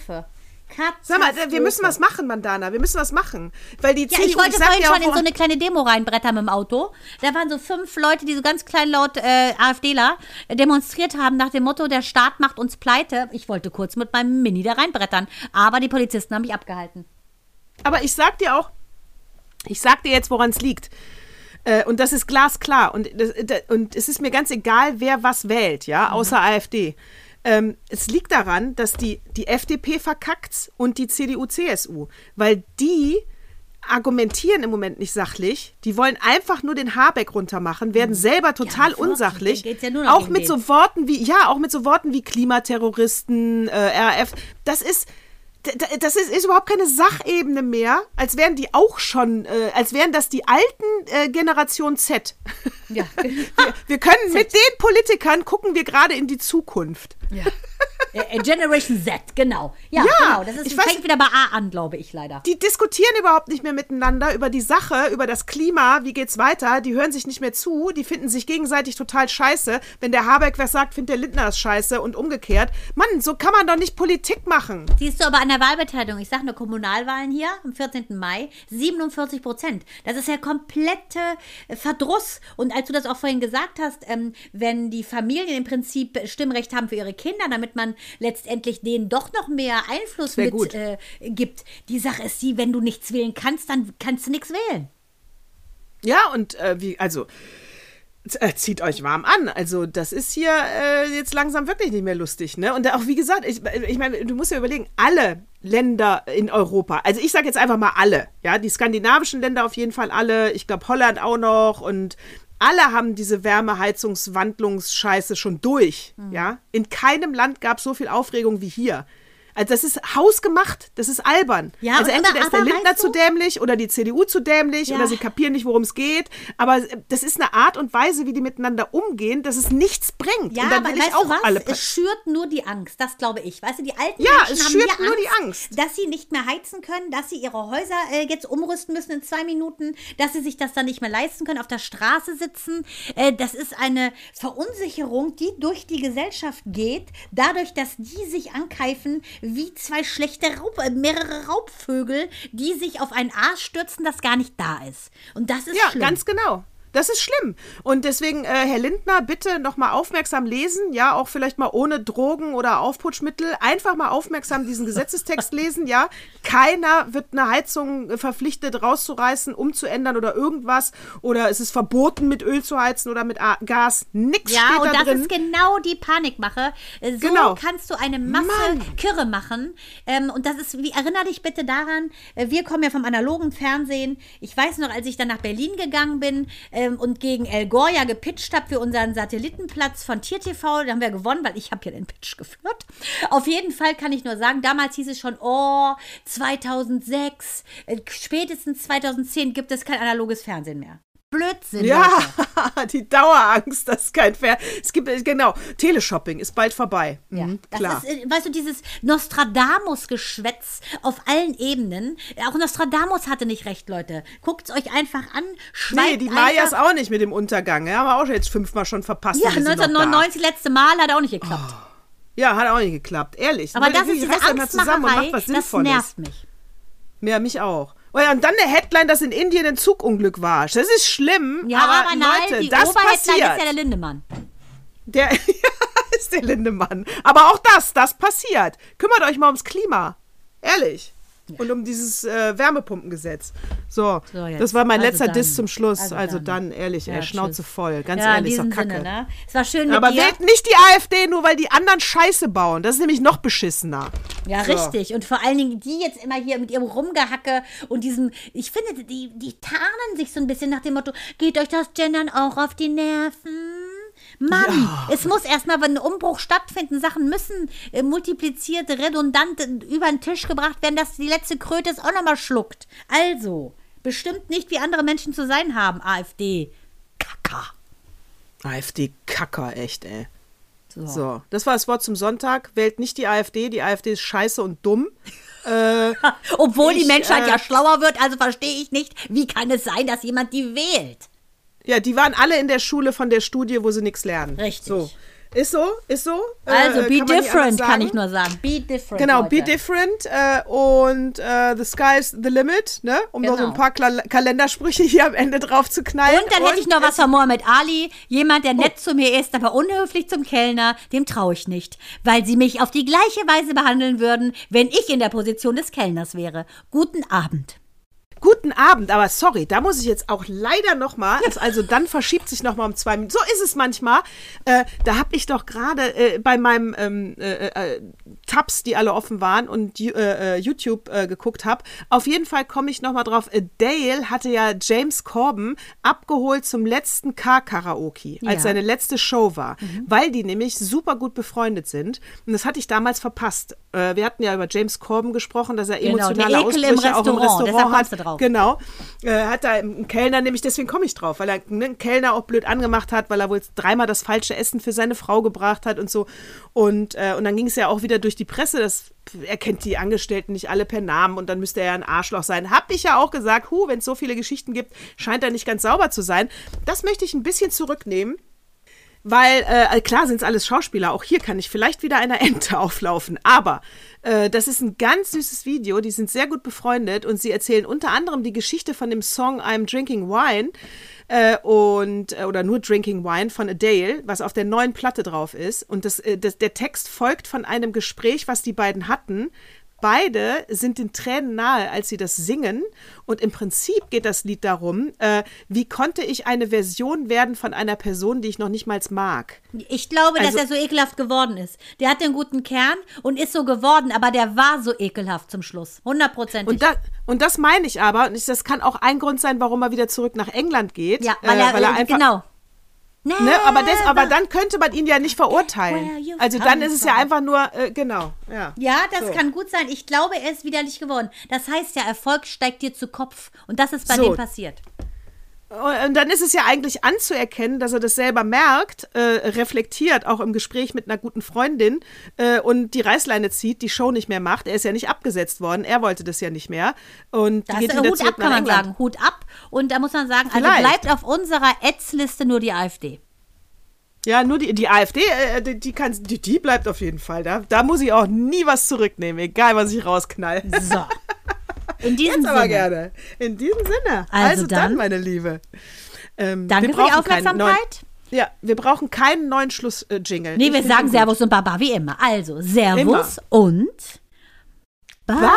Sag mal, wir müssen was machen, Mandana. Wir müssen was machen. Weil die Ja, CDU, ich wollte sag vorhin schon in so eine kleine Demo reinbrettern mit dem Auto. Da waren so fünf Leute, die so ganz klein laut äh, AfDler äh, demonstriert haben nach dem Motto, der Staat macht uns pleite. Ich wollte kurz mit meinem Mini da reinbrettern, aber die Polizisten haben mich abgehalten. Aber ich sag dir auch, ich sag dir jetzt, woran es liegt. Äh, und das ist glasklar. Und, das, das, und es ist mir ganz egal, wer was wählt, ja, außer AfD. Ähm, es liegt daran, dass die, die FDP verkackt und die CDU, CSU. Weil die argumentieren im Moment nicht sachlich. Die wollen einfach nur den Habeck runtermachen, werden selber total wirklich, unsachlich. ja auch mit so Worten wie, ja, auch mit so Worten wie Klimaterroristen, äh, RAF. Das ist, das ist, ist überhaupt keine Sachebene mehr, als wären die auch schon, äh, als wären das die alten äh, Generation Z. Ja. *laughs* Wir, wir können *laughs* mit den Politikern gucken wir gerade in die Zukunft. ja. *laughs* Äh, Generation Z, genau. Ja, Ja, genau. Das ist, ich weiß- fängt wieder bei A an, glaube ich leider. Die diskutieren überhaupt nicht mehr miteinander über die Sache, über das Klima, wie geht's weiter. Die hören sich nicht mehr zu, die finden sich gegenseitig total scheiße. Wenn der Habeck was sagt, findet der Lindner es scheiße und umgekehrt. Mann, so kann man doch nicht Politik machen. Siehst du aber an der Wahlbeteiligung, ich sage nur Kommunalwahlen hier am 14. Mai, 47 Prozent. Das ist ja komplette äh, Verdruss. Und als du das auch vorhin gesagt hast, ähm, wenn die Familien im Prinzip Stimmrecht haben für ihre Kinder, damit man letztendlich denen doch noch mehr Einfluss mit äh, gibt. Die Sache ist die, wenn du nichts wählen kannst, dann kannst du nichts wählen. Ja, und äh, wie, also, äh, zieht euch warm an. Also das ist hier äh, jetzt langsam wirklich nicht mehr lustig, ne? Und auch wie gesagt, ich, ich meine, du musst ja überlegen, alle Länder in Europa, also ich sage jetzt einfach mal alle, ja, die skandinavischen Länder auf jeden Fall alle, ich glaube Holland auch noch und alle haben diese Wärmeheizungswandlungsscheiße schon durch, ja. In keinem Land gab es so viel Aufregung wie hier. Also das ist hausgemacht, das ist albern. Ja, also aber- entweder ist der aber Lindner weißt zu dämlich oder die CDU zu dämlich Ja. oder sie kapieren nicht, worum es geht. Aber das ist eine Art und Weise, wie die miteinander umgehen, dass es nichts bringt. Ja, und dann aber will ich weißt auch was? alle. es schürt nur die Angst, das glaube ich. Weißt du, die alten Ja, Menschen es haben schürt nur Angst, die Angst. dass sie nicht mehr heizen können, dass sie ihre Häuser äh, jetzt umrüsten müssen in zwei Minuten, dass sie sich das dann nicht mehr leisten können, auf der Straße sitzen. Äh, das ist eine Verunsicherung, die durch die Gesellschaft geht, dadurch, dass die sich ankeifen wie zwei schlechte Raub, äh, mehrere Raubvögel, die sich auf ein Aas stürzen, das gar nicht da ist. Und das ist Ja, schlimm. ganz genau. Das ist schlimm. Und deswegen, äh, Herr Lindner, bitte nochmal aufmerksam lesen. Ja, auch vielleicht mal ohne Drogen oder Aufputschmittel. Einfach mal aufmerksam diesen Gesetzestext *laughs* lesen. Ja, keiner wird eine Heizung äh, verpflichtet rauszureißen, umzuändern oder irgendwas. Oder es ist verboten, mit Öl zu heizen oder mit A Gas. Nix Ja, und da das drin. ist genau die Panikmache. Äh, So Genau. kannst du eine Masse Mann. Kirre machen. Ähm, und das ist, wie, erinner dich bitte daran, äh, wir kommen ja vom analogen Fernsehen. Ich weiß noch, als ich dann nach Berlin gegangen bin ähm, und gegen El Gore ja gepitcht habe für unseren Satellitenplatz von TierTV, da haben wir gewonnen, weil ich habe ja den Pitch geführt. Auf jeden Fall kann ich nur sagen, damals hieß es schon, oh, 2006, äh, spätestens 2010 gibt es kein analoges Fernsehen mehr. Blödsinn. ja, Leute. *laughs* die Dauerangst, das ist kein Fair. Es gibt, äh, genau, Teleshopping ist bald vorbei. Ja, Mhm, das klar. ist, äh, weißt du, dieses Nostradamus-Geschwätz auf allen Ebenen. Auch Nostradamus hatte nicht recht, Leute. Guckt es euch einfach an. Nee, die Mayas auch nicht mit dem Untergang. Ja, haben wir auch schon jetzt fünfmal schon verpasst. Ja, und die sind noch da. 1999, letzte Mal, hat auch nicht geklappt. Ja, hat auch nicht geklappt, ehrlich. Aber Leute, das ist diese mal zusammen und Angstmacherei, macht was das nervt mich. Ja, mich auch. Oh und dann eine Headline, dass in Indien ein Zugunglück war. Das ist schlimm, Ja, aber, aber, nein, Leute, die das Oberheadline passiert. ist ja der Lindemann. Der *laughs* ist der Lindemann. Aber auch das, das passiert. Kümmert euch mal ums Klima. Ehrlich. Und um dieses äh, Wärmepumpengesetz. So, So, das war mein Also letzter dann. Diss zum Schluss. Also, Also dann. dann. ehrlich, Ja, ey, Schnauze tschüss. voll. Ganz ja, ehrlich, ist doch kacke. Sinne, ne? Es war schön mit Aber dir. wählt nicht die AfD nur, weil die anderen Scheiße bauen. Das ist nämlich noch beschissener. Ja, So. richtig. Und vor allen Dingen die jetzt immer hier mit ihrem Rumgehacke und diesem, ich finde, die, die tarnen sich so ein bisschen nach dem Motto, geht euch das Gendern auch auf die Nerven? Mann, es muss erstmal, wenn ein Umbruch stattfinden, Sachen müssen äh, multipliziert, redundant äh, über den Tisch gebracht werden, dass die letzte Kröte es auch nochmal schluckt. Also, bestimmt nicht, wie andere Menschen zu sein haben, AfD. Kacker. AfD-Kacker, echt, ey. So, das war das Wort zum Sonntag. Wählt nicht die AfD. Die AfD ist scheiße und dumm. *laughs* Äh, Obwohl die Ich, Menschheit äh, ja schlauer wird, also verstehe ich nicht, wie kann es sein, dass jemand die wählt? Ja, die waren alle in der Schule von der Studie, wo sie nichts lernen. Richtig. So. Ist so, ist so. Also, Äh, be kann different, kann ich nur sagen. Be different. Genau, Leute. be different äh, und äh, the sky's the limit, ne? Um noch so ein Genau. paar Kla Kalendersprüche *laughs* hier am Ende drauf zu knallen. Und dann hätte ich noch was von Mohammed Ali. Jemand, Oh. der nett zu mir ist, aber unhöflich zum Kellner, dem traue ich nicht. Weil sie mich auf die gleiche Weise behandeln würden, wenn ich in der Position des Kellners wäre. Guten Abend. Guten Abend, aber sorry, da muss ich jetzt auch leider noch mal, also, dann verschiebt sich noch mal um zwei Minuten. So ist es manchmal. Äh, da habe ich doch gerade äh, bei meinem ähm, äh, äh, Tabs, die alle offen waren und äh, äh, YouTube geguckt habe. Auf jeden Fall komme ich noch mal drauf. Dale hatte ja James Corbin abgeholt zum letzten K-Karaoke, als Ja. seine letzte Show war, weil die nämlich super gut befreundet sind. Und das hatte ich damals verpasst. Wir hatten ja über James Corbin gesprochen, dass er Genau, emotionale Ekel im Ausbrüche auch im Restaurant. Hat. Drauf. Genau. Äh, hat da einen Kellner, nämlich deswegen komme ich drauf, weil er ne, einen Kellner auch blöd angemacht hat, weil er wohl dreimal das falsche Essen für seine Frau gebracht hat und so. Und, äh, und dann ging es ja auch wieder durch die Presse, dass er kennt die Angestellten nicht alle per Namen und dann müsste er ja ein Arschloch sein. Hab ich ja auch gesagt, hu, wenn es so viele Geschichten gibt, scheint er nicht ganz sauber zu sein. Das möchte ich ein bisschen zurücknehmen. Weil, äh, klar sind es alles Schauspieler, auch hier kann ich vielleicht wieder einer Ente *laughs* auflaufen, aber äh, das ist ein ganz süßes Video, die sind sehr gut befreundet und sie erzählen unter anderem die Geschichte von dem Song I'm Drinking Wine äh, und, äh, oder nur Drinking Wine von Adele, was auf der neuen Platte drauf ist. Und das, äh, das, der Text folgt von einem Gespräch, was die beiden hatten beide sind den Tränen nahe, als sie das singen. Und im Prinzip geht das Lied darum, äh, wie konnte ich eine Version werden von einer Person, die ich noch nicht mal mag. Ich glaube, Also- dass er so ekelhaft geworden ist. Der hat den guten Kern und ist so geworden, aber der war so ekelhaft zum Schluss. Hundertprozentig. Und, da, und das meine ich aber, und ich, das kann auch ein Grund sein, warum er wieder zurück nach England geht. ja, weil, äh, er, einfach, genau. Ne, aber, das, aber dann könnte man ihn ja nicht verurteilen. Also dann ist es ja einfach nur, äh, genau, ja. Ja, das So. kann gut sein. Ich glaube, er ist widerlich geworden. Das heißt ja, Erfolg steigt dir zu Kopf. Und das ist bei So. dem passiert. Und dann ist es ja eigentlich anzuerkennen, dass er das selber merkt, äh, reflektiert, auch im Gespräch mit einer guten Freundin äh, und die Reißleine zieht, die Show nicht mehr macht. Er ist ja nicht abgesetzt worden, er wollte das ja nicht mehr. Und Da geht ist, Hut ab, kann man England. sagen. Hut ab. Und da muss man sagen, also Vielleicht. bleibt auf unserer Ads-Liste nur die AfD. Ja, nur die, die AfD, äh, die, die, kann, die, die bleibt auf jeden Fall da. Da muss ich auch nie was zurücknehmen, egal was ich rausknall. So. *laughs* In diesem Jetzt aber Sinne. gerne. In diesem Sinne. Also Also, dann, dann. meine Liebe. Ähm, Danke für die Aufmerksamkeit. Ja, wir brauchen keinen neuen Schluss-Jingle. Nee, Ich wir sagen. Servus und Baba wie immer. Also, Servus Immer. und Baba.